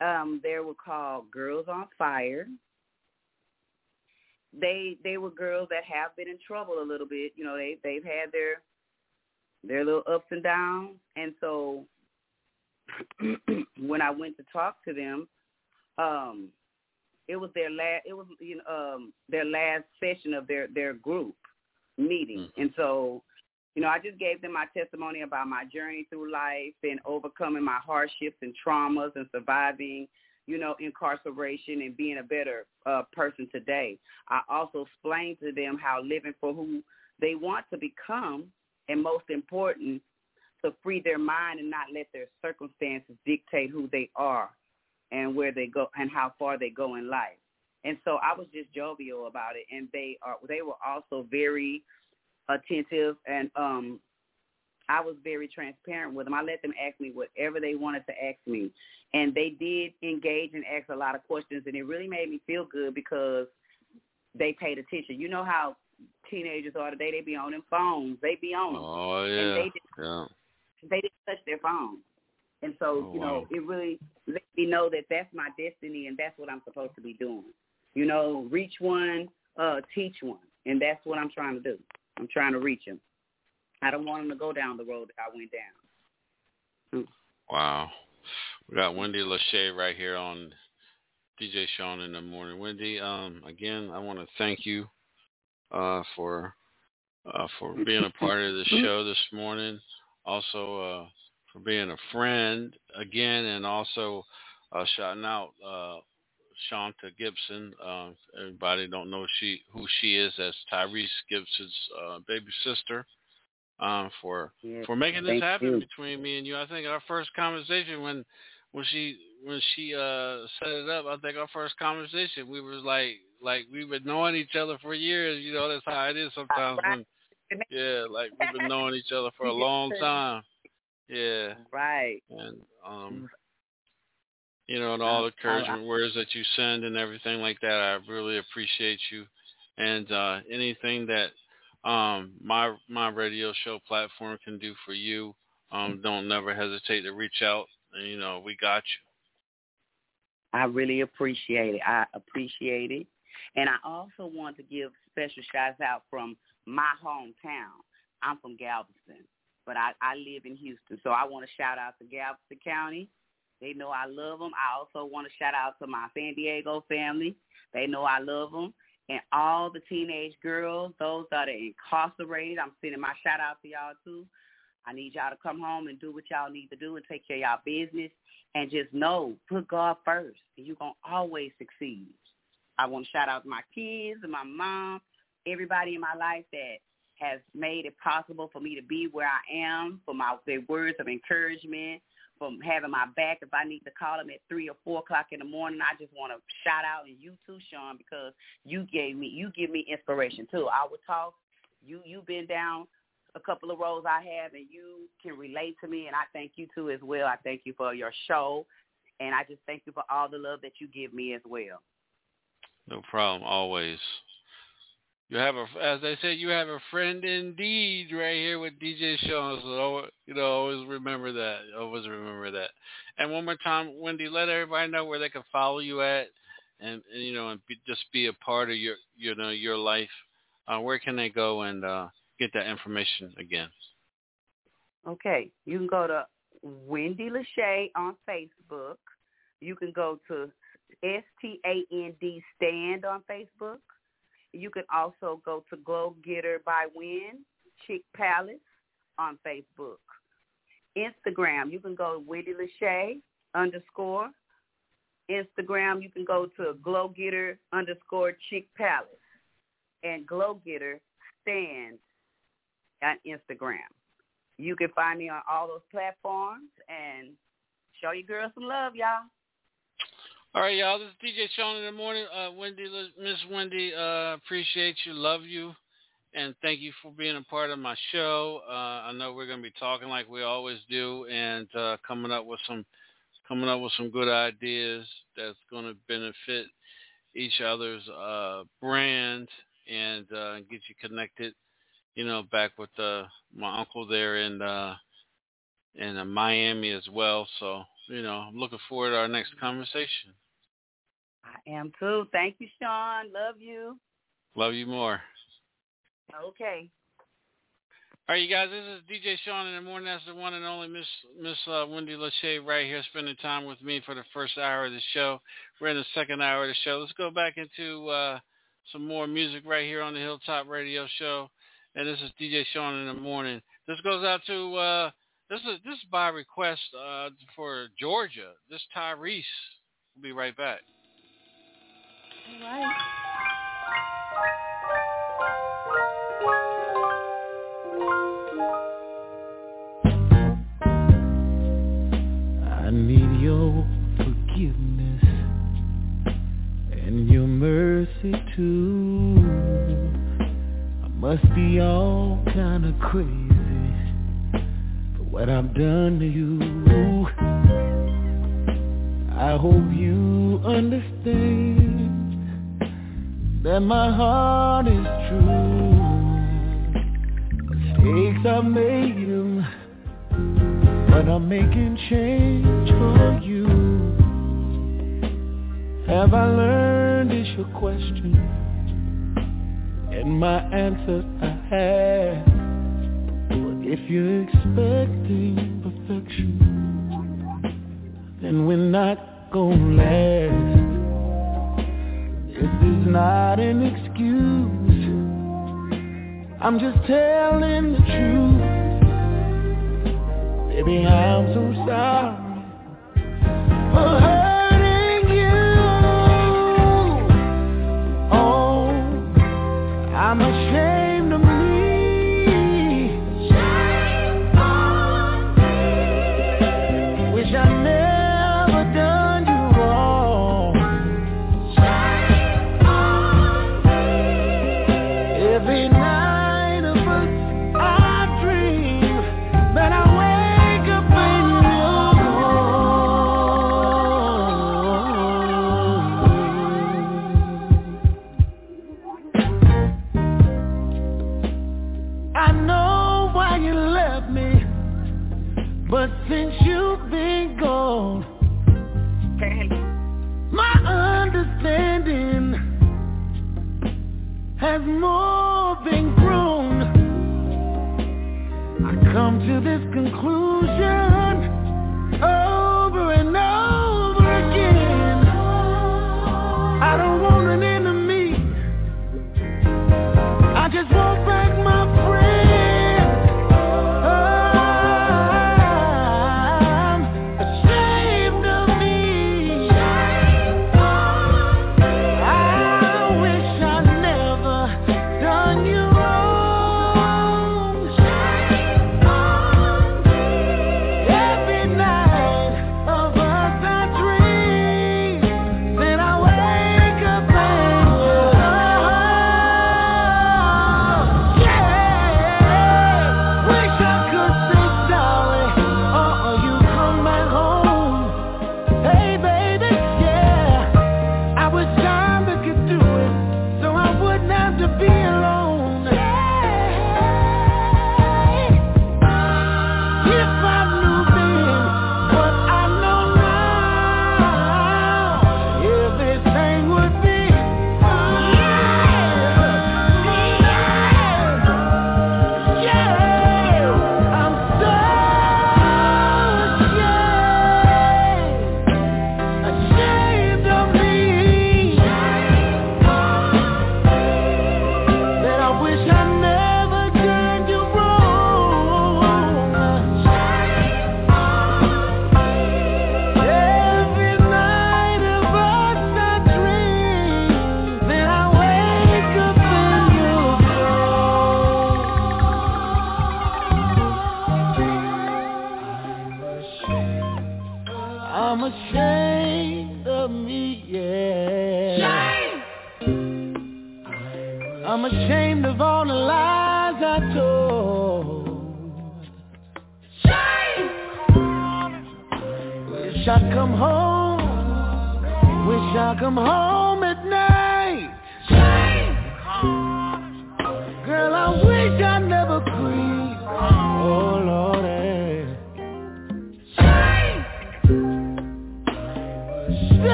Um, they were called Girls on Fire. They they were girls that have been in trouble a little bit. You know, they they've had their their little ups and downs. And so <clears throat> when I went to talk to them, um, it was their last it was you know um their last session of their their group meeting. Mm-hmm. And so, you know, I just gave them my testimony about my journey through life and overcoming my hardships and traumas and surviving you know, incarceration and being a better uh, person today. I also explained to them how living for who they want to become and most important, to free their mind and not let their circumstances dictate who they are and where they go and how far they go in life. And so I was just jovial about it, and they are they were also very attentive, and um, I was very transparent with them. I let them ask me whatever they wanted to ask me, and they did engage and ask a lot of questions, and it really made me feel good because they paid attention. You know how teenagers are today. They be on them phones. They be on them. Oh yeah. And they didn't, yeah. They didn't touch their phone. And so, oh, you know, wow. it really let me know that that's my destiny and that's what I'm supposed to be doing. You know, reach one, uh, teach one. And that's what I'm trying to do. I'm trying to reach them. I don't want them to go down the road that I went down. Wow. We got Wendy Lachey right here on DJ Shaun in the morning. Wendy, um, again, I want to thank you uh, for uh, for being a part of the <laughs> show this morning. Also uh, for being a friend again, and also uh, shouting out uh, Shanta Gibson. Uh, everybody don't know she who she is as Tyrese Gibson's uh, baby sister. Um, for Yeah, for making this happen you. between me and you. I think our first conversation when when she when she uh set it up, I think our first conversation we was like like we've been knowing each other for years. You know, that's how it is sometimes <laughs> when yeah, like we've been knowing each other for a long time. Yeah, Right. and um, you know, and all the encouragement words that you send and everything like that. I really appreciate you, and uh anything that um my my radio show platform can do for you, um, don't never hesitate to reach out. And, you know, we got you. I really appreciate it. I appreciate it. And I also want to give special shouts out from my hometown. I'm from Galveston, but I, I live in Houston. So I want to shout out to Galveston County. They know I love them. I also want to shout out to my San Diego family. They know I love them. and all the teenage girls, those that are incarcerated. I'm sending my shout out to y'all too. I need y'all to come home and do what y'all need to do and take care of y'all business and just know, put God first and you're going to always succeed. I want to shout out to my kids and my mom, everybody in my life that has made it possible for me to be where I am, for my their words of encouragement, from having my back if I need to call them at three or four o'clock in the morning. I just want to shout out and you too, Shaun, because you gave me you give me inspiration too. I would talk. You you've been down a couple of roles I have, and you can relate to me, and I thank you too as well. I thank you for your show, and I just thank you for all the love that you give me as well. No problem. Always. You have a, as they say, you have a friend indeed right here with DJ Shaun. So you know, always remember that. Always remember that. And one more time, Wendy, let everybody know where they can follow you at, and, and you know, and be, just be a part of your, you know, your life. Uh, where can they go and uh, get that information again? Okay, you can go to Wendy Lachey on Facebook. You can go to S T A N D Stand on Facebook. You can also go to Glow Getter by Win, Chick Palace on Facebook. Instagram, you can go to Wendy Lachey underscore. Instagram, you can go to Glow Getter underscore Chick Palace. And Glow Getter stands on Instagram. You can find me on all those platforms and show your girls some love, y'all. All right, y'all. This is DJ Shaun in the morning. Uh, Wendy, Miss Wendy, uh, appreciate you, love you, and thank you for being a part of my show. Uh, I know we're going to be talking like we always do, and uh, coming up with some coming up with some good ideas that's going to benefit each other's uh, brand and uh, get you connected. You know, back with uh, my uncle there in uh, in uh, Miami as well. So you know, I'm looking forward to our next conversation. I am too. Thank you, Shaun. Love you. Love you more. Okay. All right, you guys. This is DJ Shaun in the morning. That's the one and only Miss Miss uh, Wendy Lachey right here, spending time with me for the first hour of the show. We're in the second hour of the show. Let's go back into uh, some more music right here on the Hilltop Radio Show. And this is DJ Shaun in the morning. This goes out to uh, this is this is by request uh, for Georgia. This Tyrese. We'll be right back. All right. I need your forgiveness and your mercy too. I must be all kind of crazy for what I've done to you. I hope you understand that my heart is true. Mistakes I made them, but I'm making change for you. Have I learned is your question, and my answer I have. If you're expecting perfection, then we're not gonna last. This is not an excuse. I'm just telling the truth. Baby, I'm so sorry for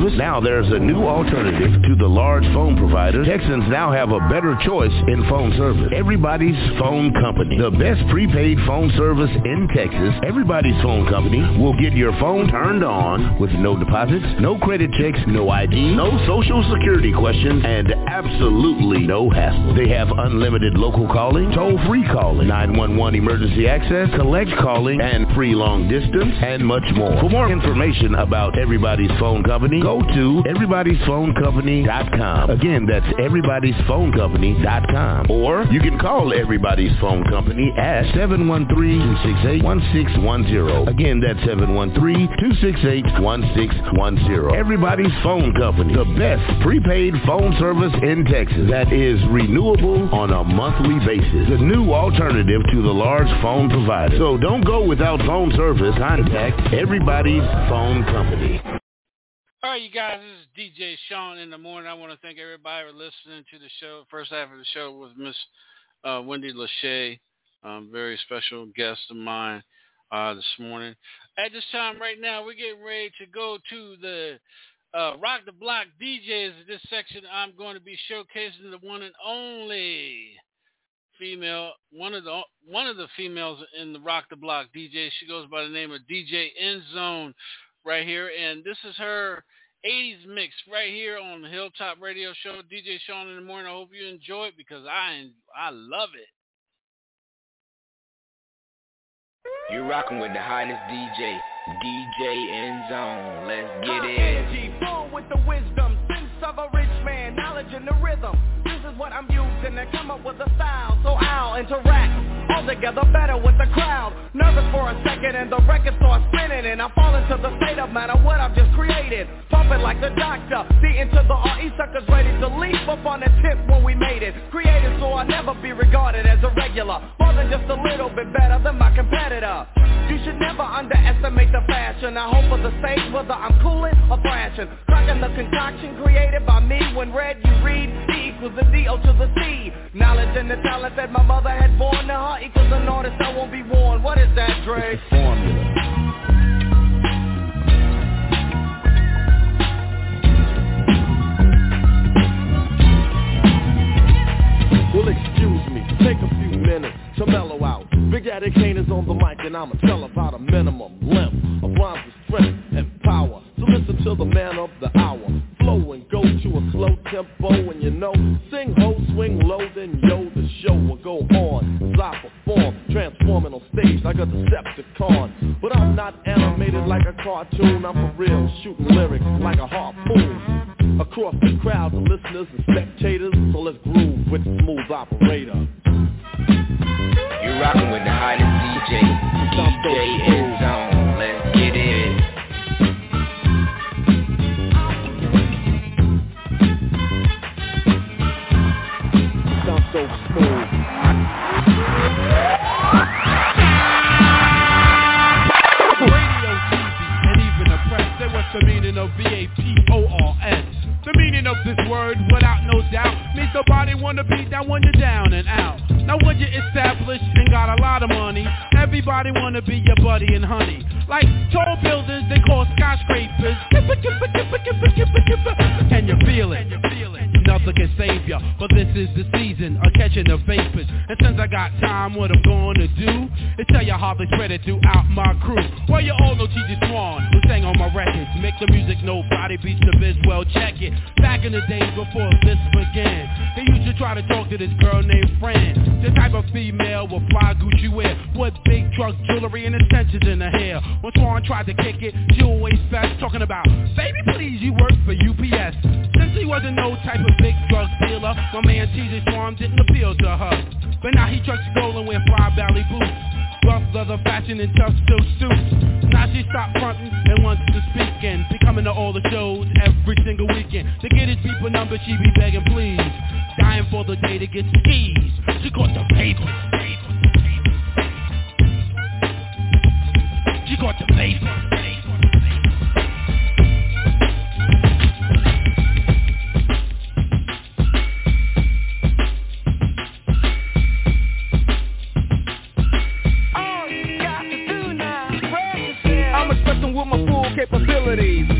service? Now there's a new alternative to the large phone providers. Texans now have a better choice in phone service. Everybody's Phone Company. The best prepaid phone service in Texas. Everybody's Phone Company will get your phone turned on with no deposits, no credit checks, no ID, no social security questions, and absolutely no hassle. They have unlimited local calling, toll-free calling, 911 emergency access, collect calling, and free long distance, and much more. For more information about Everybody's Phone Company, go to everybody'sphonecompany.com. Again, that's everybody'sphonecompany.com. Or you can call Everybody's Phone Company at 713-268-1610. Again, that's 713-268-1610. Everybody's Phone Company, the best prepaid phone service in Texas that is renewable on a monthly basis. The new alternative to the large phone provider. So don't go without phone service. Contact Everybody's Phone Company. All right, you guys, this is DJ Shaun in the morning. I want to thank everybody for listening to the show. First half of the show was Miss uh, Wendy Lachey, um, very special guest of mine uh, this morning. At this time right now, we're getting ready to go to the uh, Rock the Block DJs. In this section, I'm going to be showcasing the one and only female, one of the one of the females in the Rock the Block DJ. She goes by the name of DJ End Zone right here, and this is her 80s mix right here on the Hilltop Radio Show. DJ Shaun in the morning. I hope you enjoy it because I I love it. You're rocking with the hottest DJ, DJ End Zone. Let's get it. Energy full with the wisdom, sense of a rich man, knowledge in the rhythm. This is what I'm using to come up with a style, so I'll interact all together better with the crowd. Nervous for a second and the record starts spinning and I fall into the state of matter what I've just created. Pumping like the doctor, see into the RE suckers ready to leap up on the tip when we made it. Created so I'll never be regarded as a regular, more than just a little bit better than my competitor. You should never underestimate the fashion. I hope for the stage whether I'm cooling or thrashing. Cracking the concoction created by me when read you read D equals the D O to the C. Knowledge and the talent that my mother had born to her equals an artist I won't be worn. What is that, Dre? It's take a few minutes to mellow out. Big Daddy Kane is on the mic and I'ma tell about a minimum length of rhymes with strength and power. So listen to the man of the hour. Flow and go to a slow tempo and you know, sing ho, swing low, then yo, the show will go on. As I perform, transforming on stage like a Decepticon. But I'm not animated like a cartoon, I'm for real, shooting lyrics like a harpoon. Across the crowd, the listeners and spectators, so let's groove with the smooth operator. You're with the hottest DJ, DJ End Zone. Let's get it. So smooth. Of this word, without no doubt, means nobody wanna be down when you're down and out. Now when you're established and got a lot of money, everybody wanna be your buddy and honey. Like tall buildings, they call skyscrapers. Can kippa, kippa, kippa, kippa. You feel it. Nothing can save ya, but this is the season of catching the vapors. And since I got time, what I'm gonna do is tell you how they spread it throughout my crew. Well, you all know T.J. Swan, who sang on my records. Make the music nobody beats the biz, well check it. Back in the days before this began, they used to try to talk to this girl named Fran. The type of female with fly Gucci wear, with big truck jewelry and extensions in her hair. When Swan tried to kick it, she always fast, talking about, baby please, you work for UPS. Since he wasn't no type of big drug dealer, my man T.J. Swan didn't appeal to her. But now he trucks gold and wear fly valley boots. Rough leather fashion and tough silk suits. Now she stopped fronting and wants to speak and be coming to all the shows every single weekend. To get it people number, she be begging please. Dying for the day to get skis. She got the paper. She got the paper. Capabilities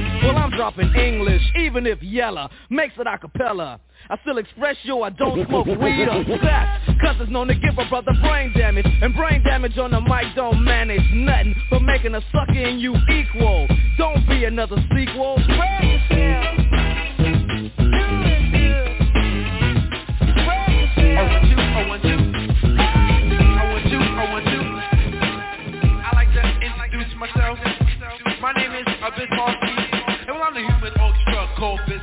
well I'm dropping English, even if Yella makes it a cappella. I still express yo, I don't smoke weed or sex Cause it's known to give a brother brain damage And brain damage on the mic don't manage nothing But making a sucker in you equal Don't be another sequel myself my name is Biz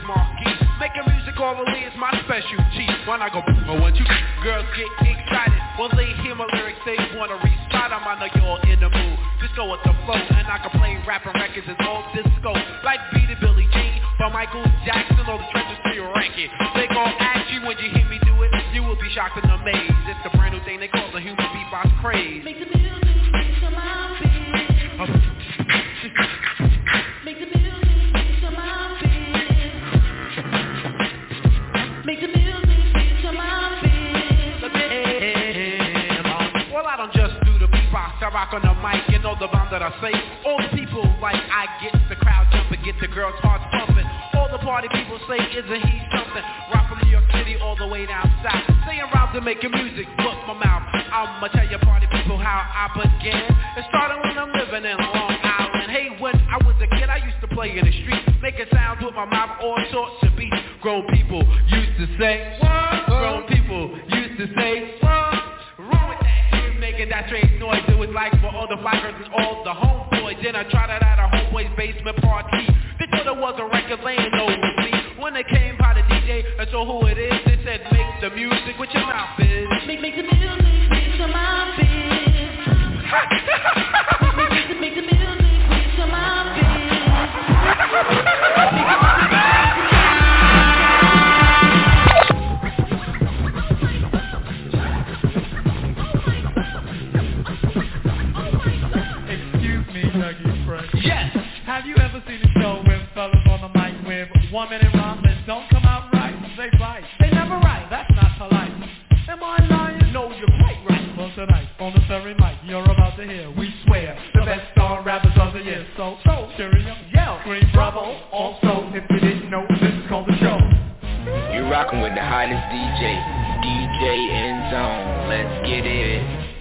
Markie. Making music orally is my specialty. When I go, boom? I want you girls get excited when they hear my lyrics, they wanna recite them. I know you're in the mood. Just go with the flow, and I can play rapping records and all disco, like Beat It Billie Jean, by Michael Jackson, or the trenches to your ranking. They gon' ask you when you hear me do it, you will be shocked and amazed. It's the brand new thing they call the human beatbox craze. Mic, you know the bomb that I say. All the people like I get the crowd jumping, get the girls' hearts pumping. All the party people say, isn't he something? Rock from New York City all the way down south. Saying rhymes and making music, look my mouth. I'ma tell you party people how I began. It started when I'm living in Long Island. Hey, when I was a kid, I used to play in the street, making sounds with my mouth, all sorts of beats. Grown people used to say, what? Grown people used to say, making that strange noise. It was like for all the flaggers and all the homeboys. Then I tried it at a homeboy's basement party. They thought it was a record laying over me. When they came by the DJ and saw who it is, they said, make the music with your mouth, is. Make, make the music one minute rhymes that don't come out right? They bite. They never right, That's not polite. Am I lying? No, you're quite right. Well, tonight on the very mic, you're about to hear. We swear the best star rappers of the year. So, so cheerio, yell, scream bravo. Also, if you didn't know, this is called the show. You're rocking with the hottest DJ, DJ N Zone. Let's get it.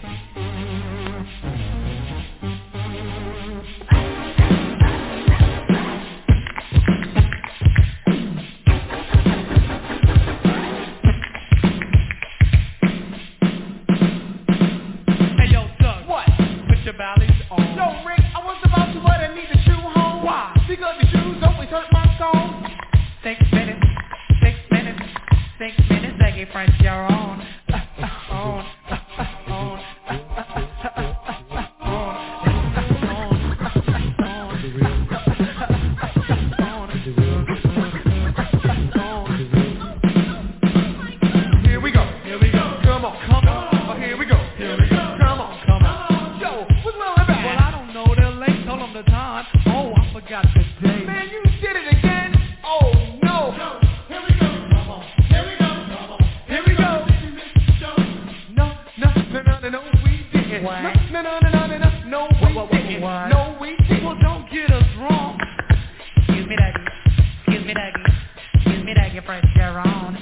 pressure on.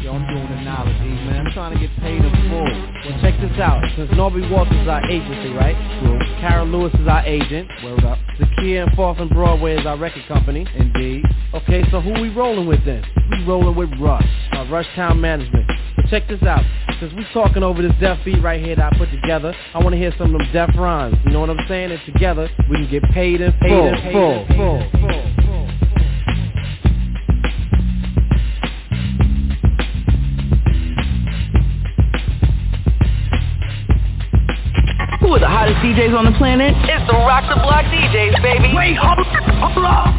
Yo, I'm doing man. I'm trying to get paid in full. Well, check this out. Since Norby Walters our agency, right? True. Kara Lewis is our agent. Word up. Zakia and Fourth and Broadway is our record company. Indeed. Okay, so who we rolling with then? We rolling with Rush, our Rush Town Management. But check this out. Since we talking over this deaf beat right here that I put together, I want to hear some of them deaf rhymes. You know what I'm saying? And together, we can get paid in full. Paid in full. full. full. Who are the hottest DJs on the planet? It's the Rock the Block DJs, baby. Wait, hold, hold up.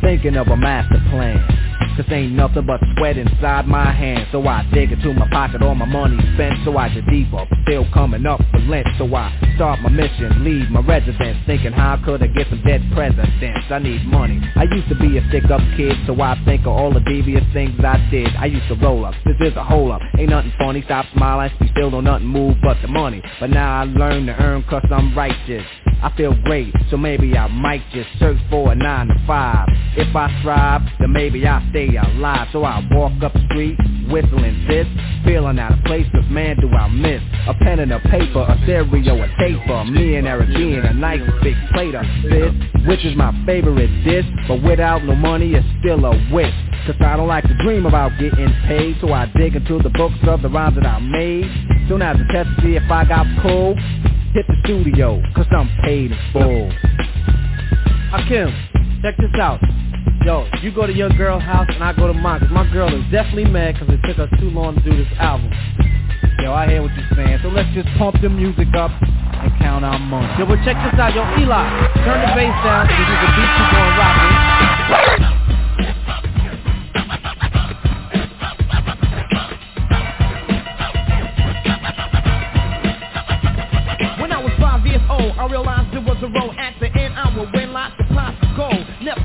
Thinking of a master plan Cause ain't nothing but sweat inside my hands. So I dig into my pocket, all my money spent. So I get deeper, still coming up for Lent So I start my mission, leave my residence Thinking how could I get some dead presidents. I need money, I used to be a stick-up kid So I think of all the devious things I did. I used to roll up, this is a hole up. Ain't nothing funny, stop smiling, still don't nothing move but the money. But now I learn to earn cause I'm righteous I feel great, so maybe I might just search for a 9 to 5 If I strive, then maybe I'll stay alive. So I walk up the street, whistling this Feeling out of place, cause man do I miss A pen and a paper, a stereo, a taper Me and Eric being a nice big plate of this Which is my favorite dish But without no money, it's still a wish Cause I don't like to dream about getting paid So I dig into the books of the rhymes that I made Soon as a test to see if I got pulled hit the studio, cause I'm paid in full. Rakim, check this out. Yo, you go to your girl house and I go to mine, cause my girl is definitely mad cause it took us too long to do this album. Yo, I hear what you're saying, so let's just pump the music up and count our money. Yo, but check this out, yo, Eli, turn the bass down, this is the beat you going rocking. I realized there was a road at the end I would win lots of pots of gold Never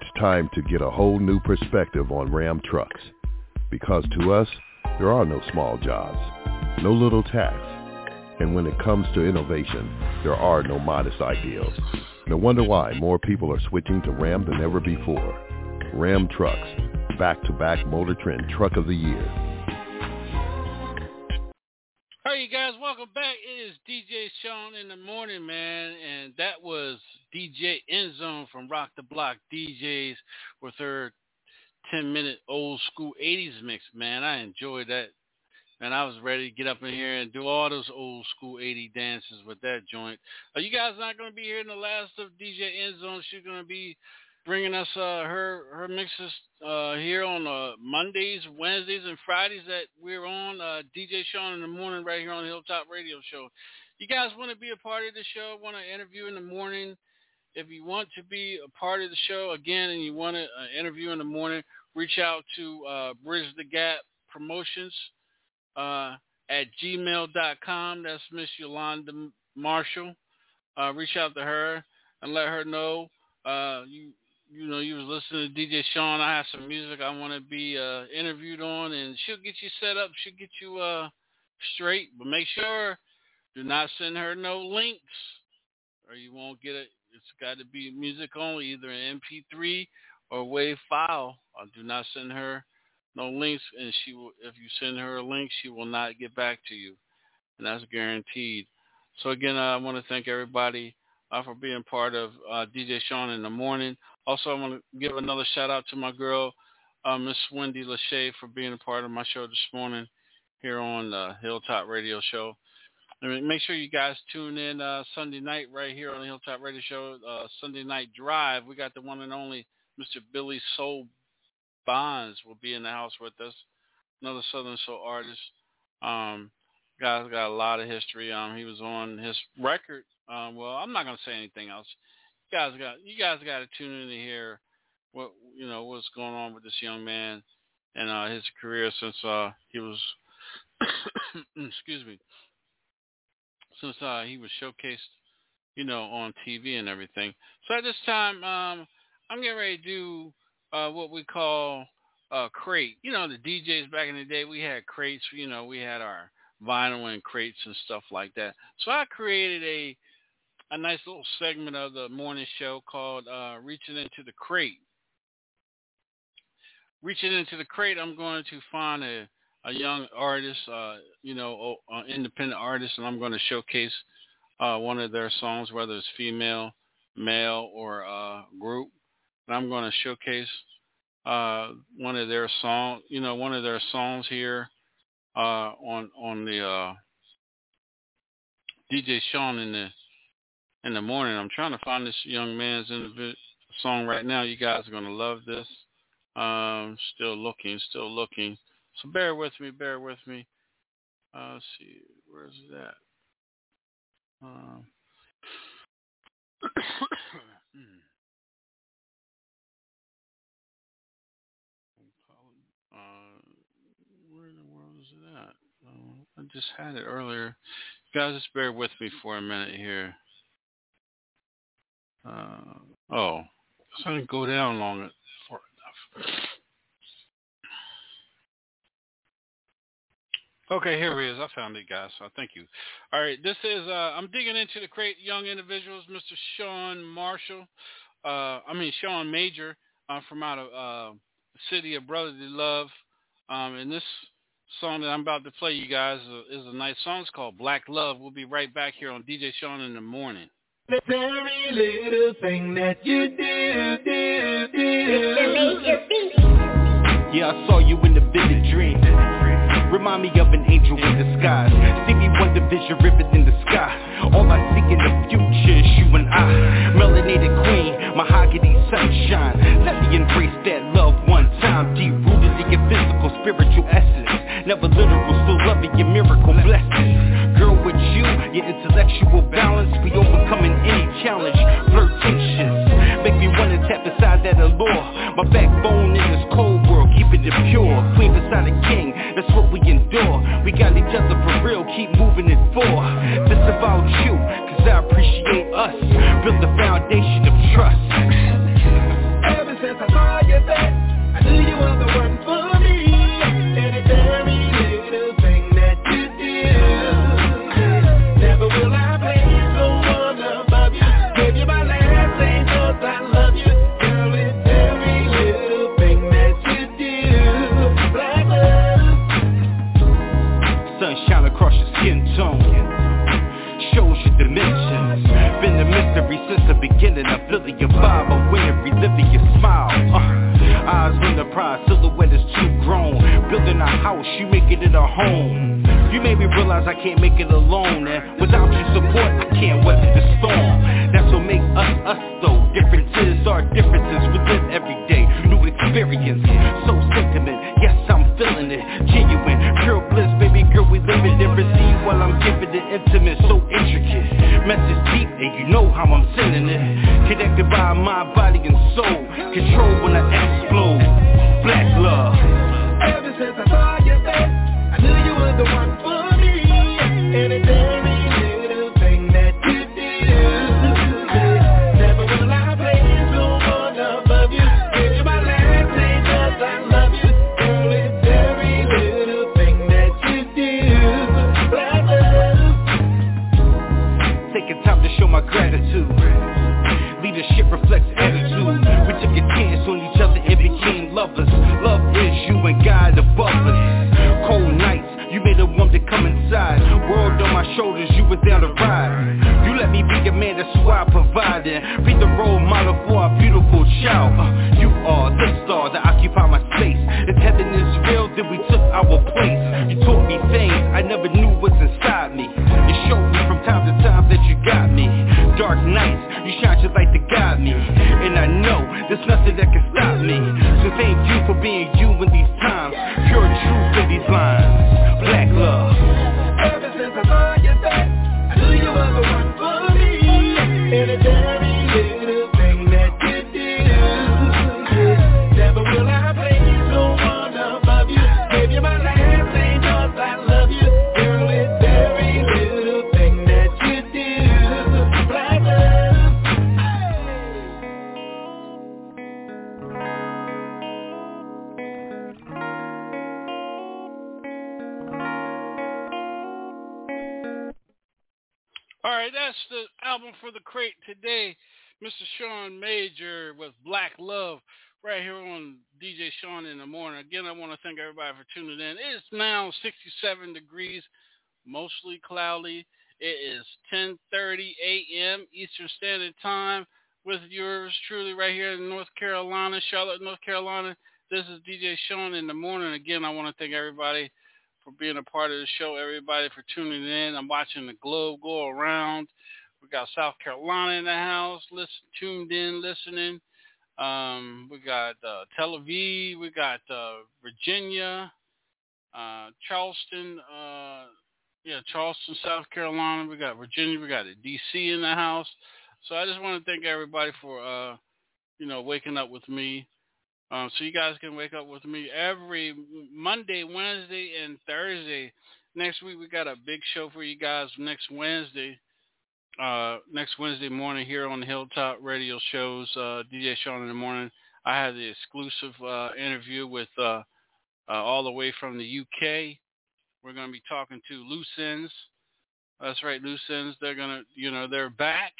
It's time to get a whole new perspective on Ram trucks. Because to us, there are no small jobs, no little tasks. And when it comes to innovation, there are no modest ideals. No wonder why more people are switching to Ram than ever before. Ram Trucks, back-to-back Motor Trend Truck of the Year. Hey you guys, welcome back. It is DJ Shaun in the morning, man, and that was DJ Endzone from Rock the Block DJs with her 10 minute old school 80s mix, man. I enjoyed that. And I was ready to get up in here and do all those old school 80 dances with that joint. Are you guys not going to be here in the last of DJ Endzone? She's going to be bringing us uh, her her mixes uh, here on uh, Mondays, Wednesdays, and Fridays that we're on. Uh, DJ Shaun in the morning right here on the Hilltop Radio Show. You guys want to be a part of the show? Want to interview in the morning? If you want to be a part of the show again and you want to uh, interview in the morning, reach out to uh, Bridge the Gap Promotions uh, at gmail.com. That's Miss Yolanda Marshall. Uh, reach out to her and let her know uh, you you know, you was listening to DJ Shaun. I have some music I want to be uh, interviewed on, and she'll get you set up. She'll get you uh, straight, but make sure do not send her no links, or you won't get it. It's got to be music only, either an MP3 or WAV file. Uh, do not send her no links, and she will. If you send her a link, she will not get back to you, and that's guaranteed. So again, I want to thank everybody uh, for being part of uh, DJ Shaun in the morning. Also, I want to give another shout out to my girl, uh, Miss Wendy Lachey, for being a part of my show this morning here on the Hilltop Radio Show. Make sure you guys tune in uh, Sunday night right here on the Hilltop Radio Show. Uh, Sunday Night Drive. We got the one and only Mr. Billy Soul Bonds will be in the house with us. Another Southern Soul artist. Um, guy's got a lot of history. Um, he was on his record. Um, well, I'm not gonna say anything else. You guys got you guys got to tune in to hear what you know what's going on with this young man and uh, his career since uh, he was <coughs> excuse me since uh, he was showcased you know on TV and everything. So at this time, um, I'm getting ready to do uh, what we call a crate. You know, the DJs back in the day, we had crates. You know, we had our vinyl and crates and stuff like that. So I created a a nice little segment of the morning show called uh, "Reaching into the Crate." Reaching into the crate, I'm going to find a a young artist, uh, you know, independent artist, and I'm going to showcase uh, one of their songs, whether it's female, male, or uh, group. And I'm going to showcase uh, one of their song, you know, one of their songs here uh, on on the uh, DJ Shaun in the in the morning. I'm trying to find this young man's song right now. You guys are gonna love this. Um, still looking, still looking. So bear with me, bear with me. Uh, let's see, where's that? Um, <coughs> uh, where in the world is? Uh, I just had it earlier. Guys, just bear with me for a minute here. Uh, oh, I didn't go down long far enough. Okay, here he is. I found it, guys. So thank you. All right, this is uh, I'm digging into the crate young individuals, Mr. Sean Marshall. Uh, I mean Sean Major uh, from out of uh, the city of brotherly love. Um, and this song that I'm about to play, you guys, is a nice song. It's called Black Love. We'll be right back here on DJ Shaun in the morning. The very little thing that you do, do, do. Yeah, I saw you in the vivid dream. Remind me of an angel in disguise. Stevie Wonder vision ribbon in the sky. All I see in the future is you and I. Melanated queen, mahogany sunshine. Let me embrace that love one time. Deep rooted in your physical, spiritual essence. Never literal, still loving your miracle blessings. Girl, with you, your intellectual balance. We overcoming any challenge. Flirtatious. Make me wanna tap inside that allure. My backbone in world, keeping it pure. Queen beside a king, that's what we endure. We got each other for real, keep moving it forward. This about you, cause I appreciate us. Build the foundation of trust. Ever since I saw you there, I knew you were the one vibe, I'm winning, reliving your smile. Uh, Eyes on the prize, silhouette is too grown. Building a house, you making it a home. You made me realize I can't make it alone And without your support, I can't weather the storm. That's what makes us, us though. Differences are differences, we live every day. New experience, so sentiment. Yes, I'm feeling it, genuine. Pure bliss, baby girl, we live it receive While I'm giving it intimate, so intricate. Message deep, and you know how I'm sending it. Connected by mind, body, and soul. Control when I explode man, that's the album for the crate today. Mr. Sean Major with Black Love right here on DJ Shaun in the morning. Again, I want to thank everybody for tuning in. It's now 67 degrees, mostly cloudy. It is 10:30 a.m. Eastern Standard Time with yours truly right here in North Carolina, Charlotte, North Carolina. This is DJ Shaun in the morning. Again, I want to thank everybody for being a part of the show, everybody for tuning in. I'm watching the globe go around. We got South Carolina in the house, listen, tuned in, listening. Um, we got uh, Tel Aviv, we got uh, Virginia, uh, Charleston, uh, yeah, Charleston, South Carolina. We got Virginia, we got D.C. in the house. So I just want to thank everybody for, uh, you know, waking up with me. Um, so you guys can wake up with me every Monday, Wednesday, and Thursday. Next week we got a big show for you guys next Wednesday. Uh, next Wednesday morning here on the Hilltop Radio shows, uh, DJ Shaun in the morning. I had the exclusive uh, interview with uh, uh, all the way from the UK. We're going to be talking to Loose Ends. That's right, Loose Ends. They're going to, you know, they're back.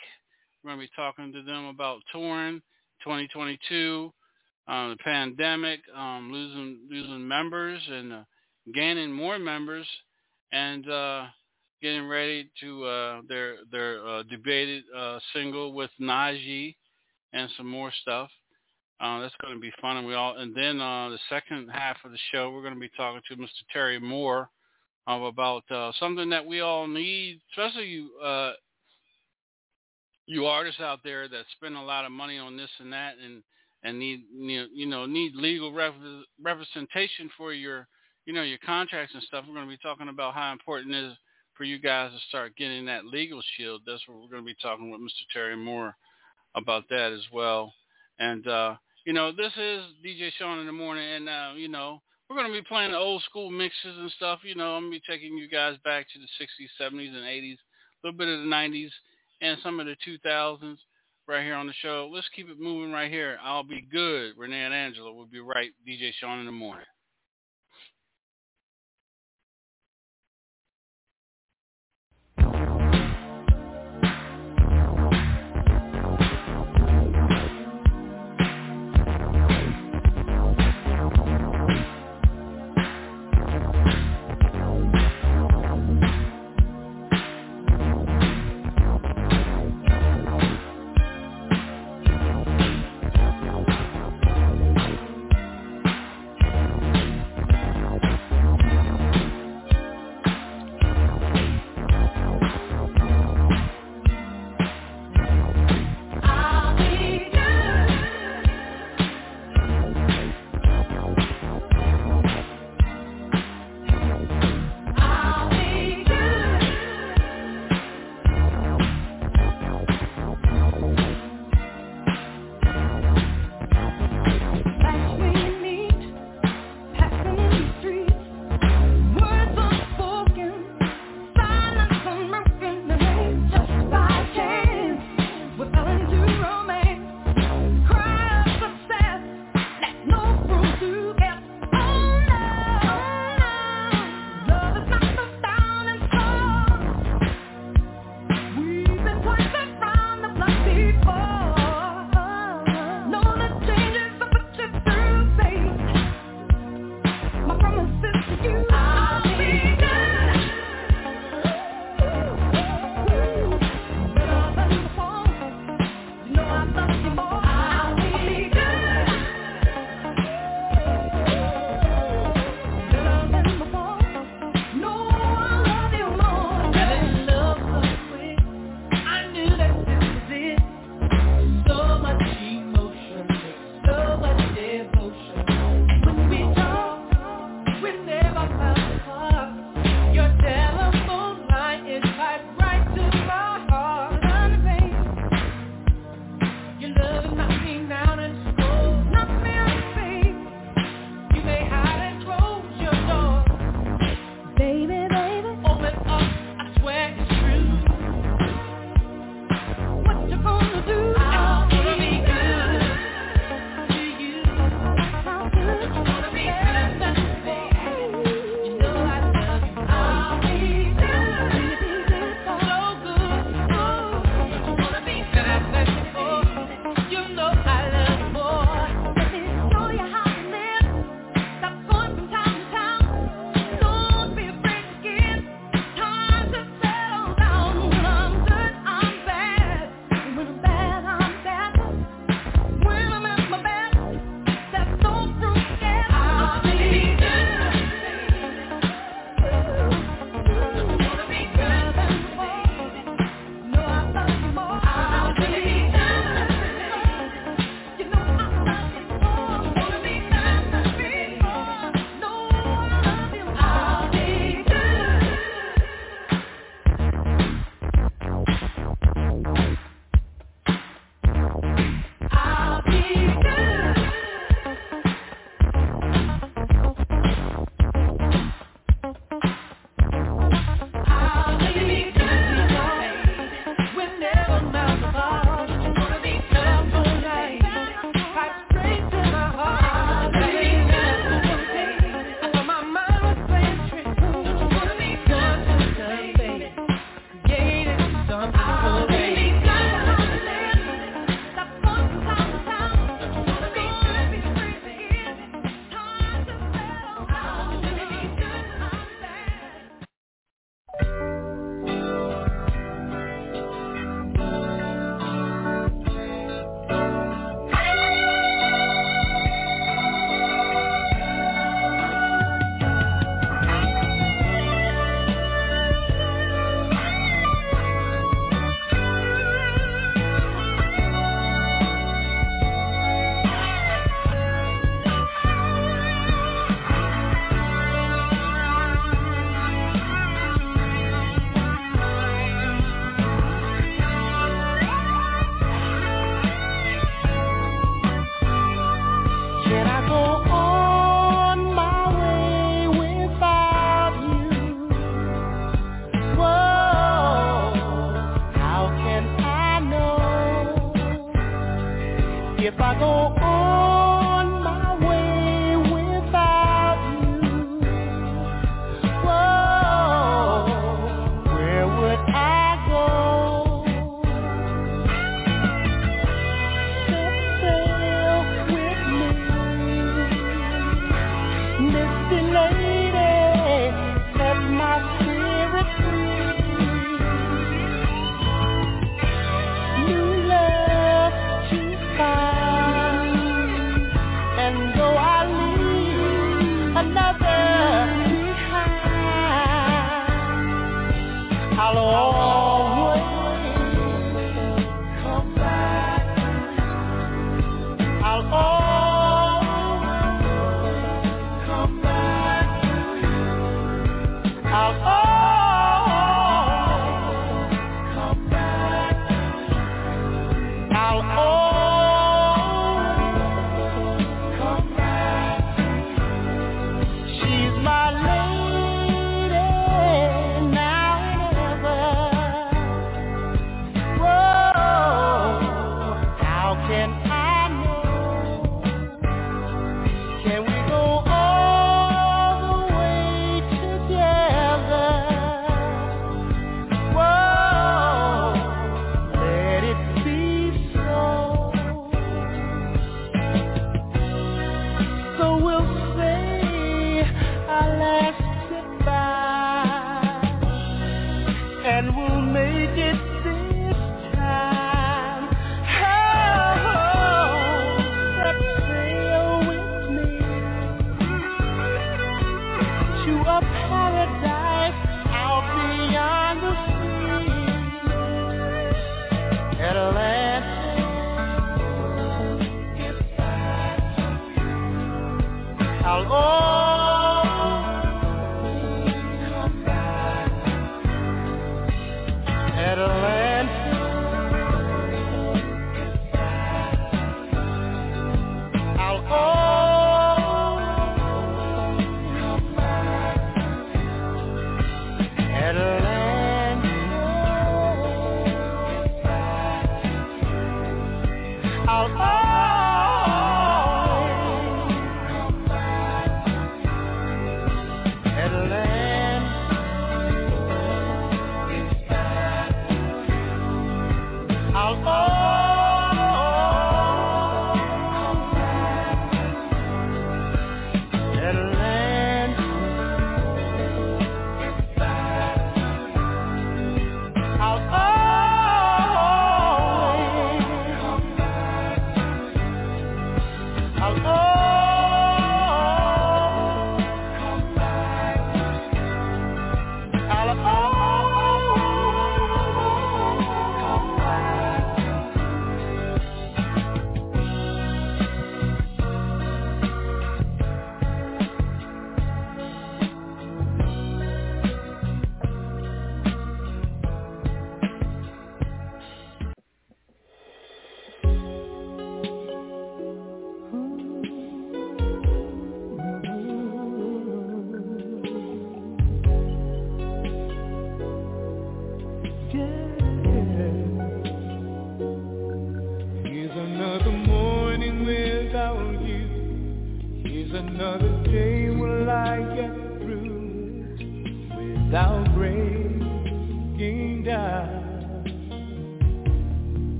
We're going to be talking to them about touring 2022 um, the pandemic, um, losing losing members and gaining more members, and getting ready to uh, their their uh, debated uh, single with Najee and some more stuff. Uh, that's going to be fun, and we all. And then uh, the second half of the show, we're going to be talking to Mr. Terry Moore uh, about uh, something that we all need, especially you uh, you artists out there that spend a lot of money on this and that, and and need you know need legal rep- representation for your you know your contracts and stuff. We're going to be talking about how important it is for you guys to start getting that legal shield. That's what we're going to be talking with Mr. Terry Moore about that as well. And uh, you know, this is DJ Shaun in the morning, and uh, you know, we're going to be playing the old school mixes and stuff. You know, I'm going to be taking you guys back to the 60s, 70s, and 80s, a little bit of the 90s, and some of the 2000s right here on the show. Let's keep it moving right here. I'll be good. Renee and Angela will be right. DJ Sean in the morning.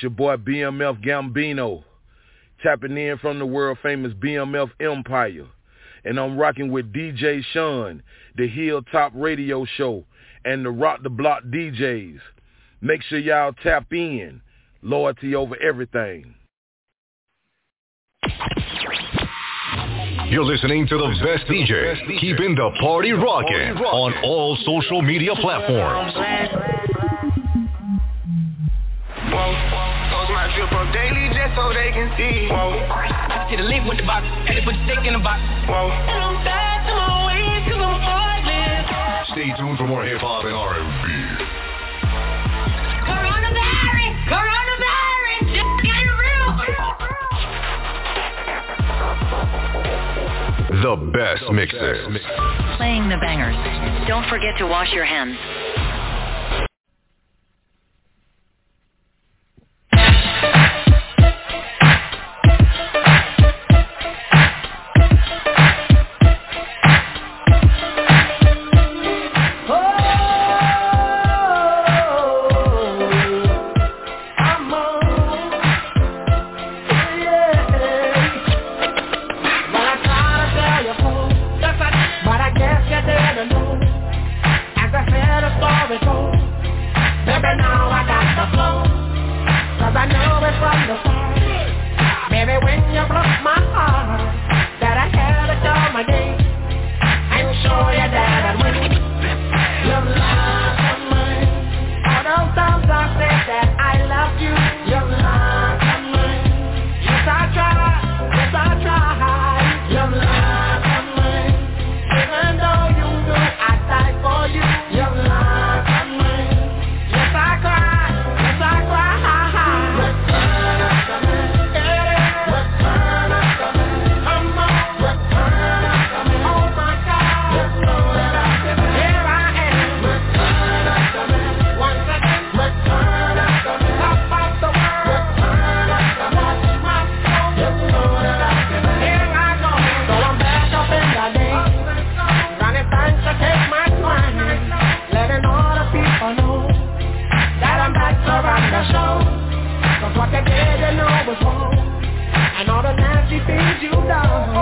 It's your boy BMF Gambino, tapping in from the world famous BMF Empire. And I'm rocking with DJ Shaun, the Hilltop Radio Show, and the Rock the Block DJs. Make sure y'all tap in. Loyalty over everything. You're listening to the best DJ, keeping the party rocking on all social media platforms. Post my drip up daily so they can see. Whoa. Get a link with the box, and they put the stick in the box. Whoa. And I'm back to my ways, cause I'm heartless. Stay tuned for more hip hop and R&B. Coronavirus! Coronavirus! Just get real! The best mixes. Playing the bangers. Don't forget to wash your hands. About me.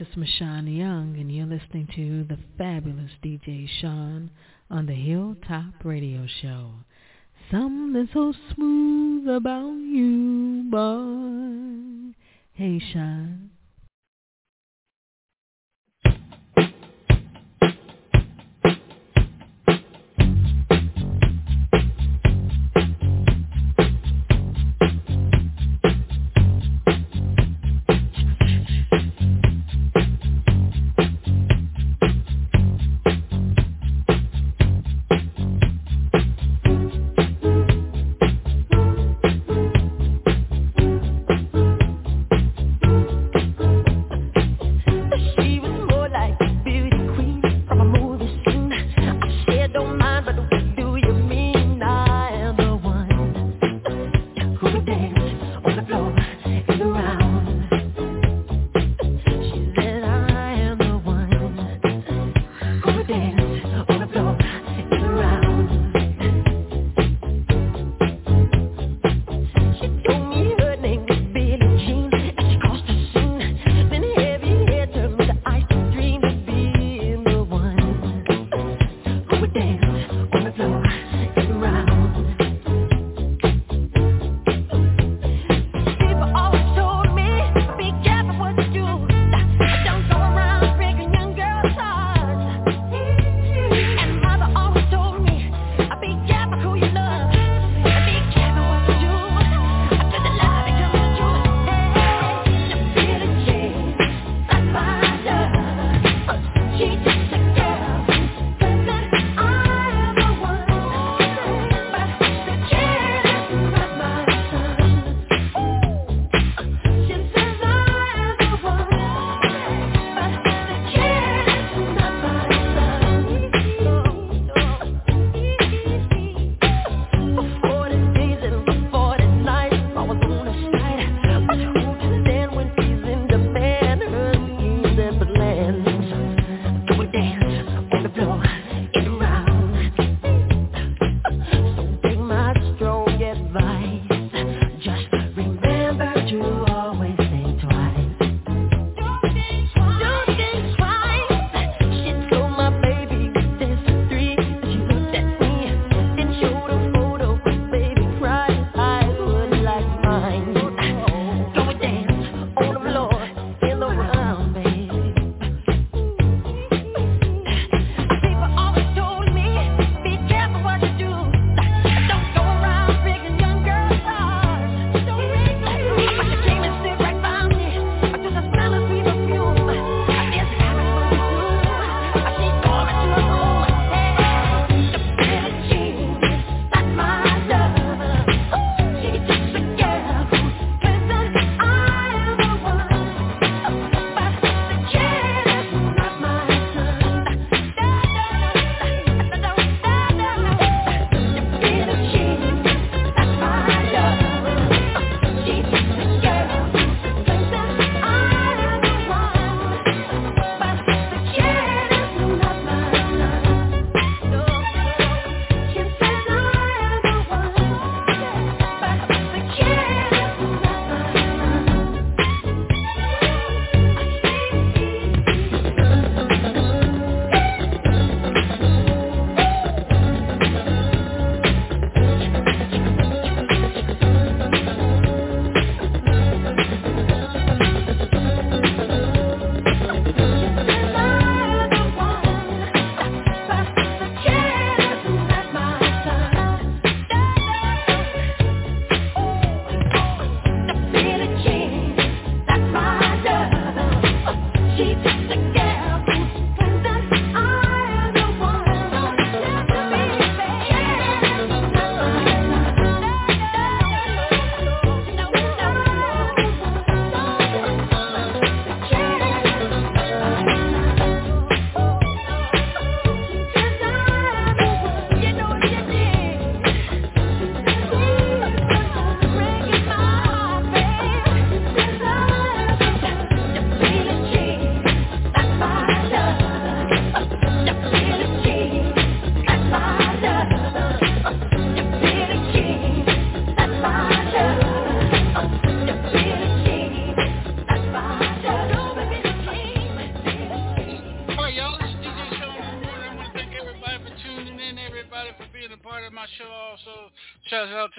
Is Mashawn Young, and you're listening to the fabulous DJ Shaun on the Hilltop Radio Show. Something so smooth about you, boy. Hey, Shaun.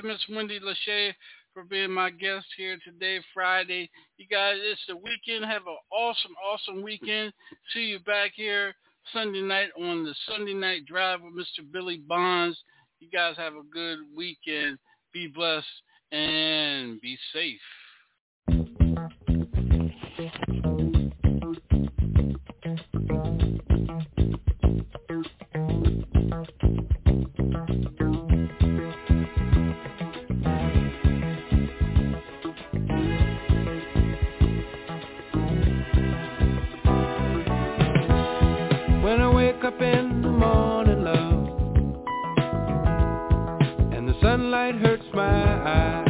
Miss Wendy Lachey for being my guest here today, Friday. You guys, it's the weekend. Have an awesome, awesome weekend. See you back here Sunday night on the Sunday Night Drive with Mr. Billy Bonds. You guys have a good weekend. Be blessed and be safe. My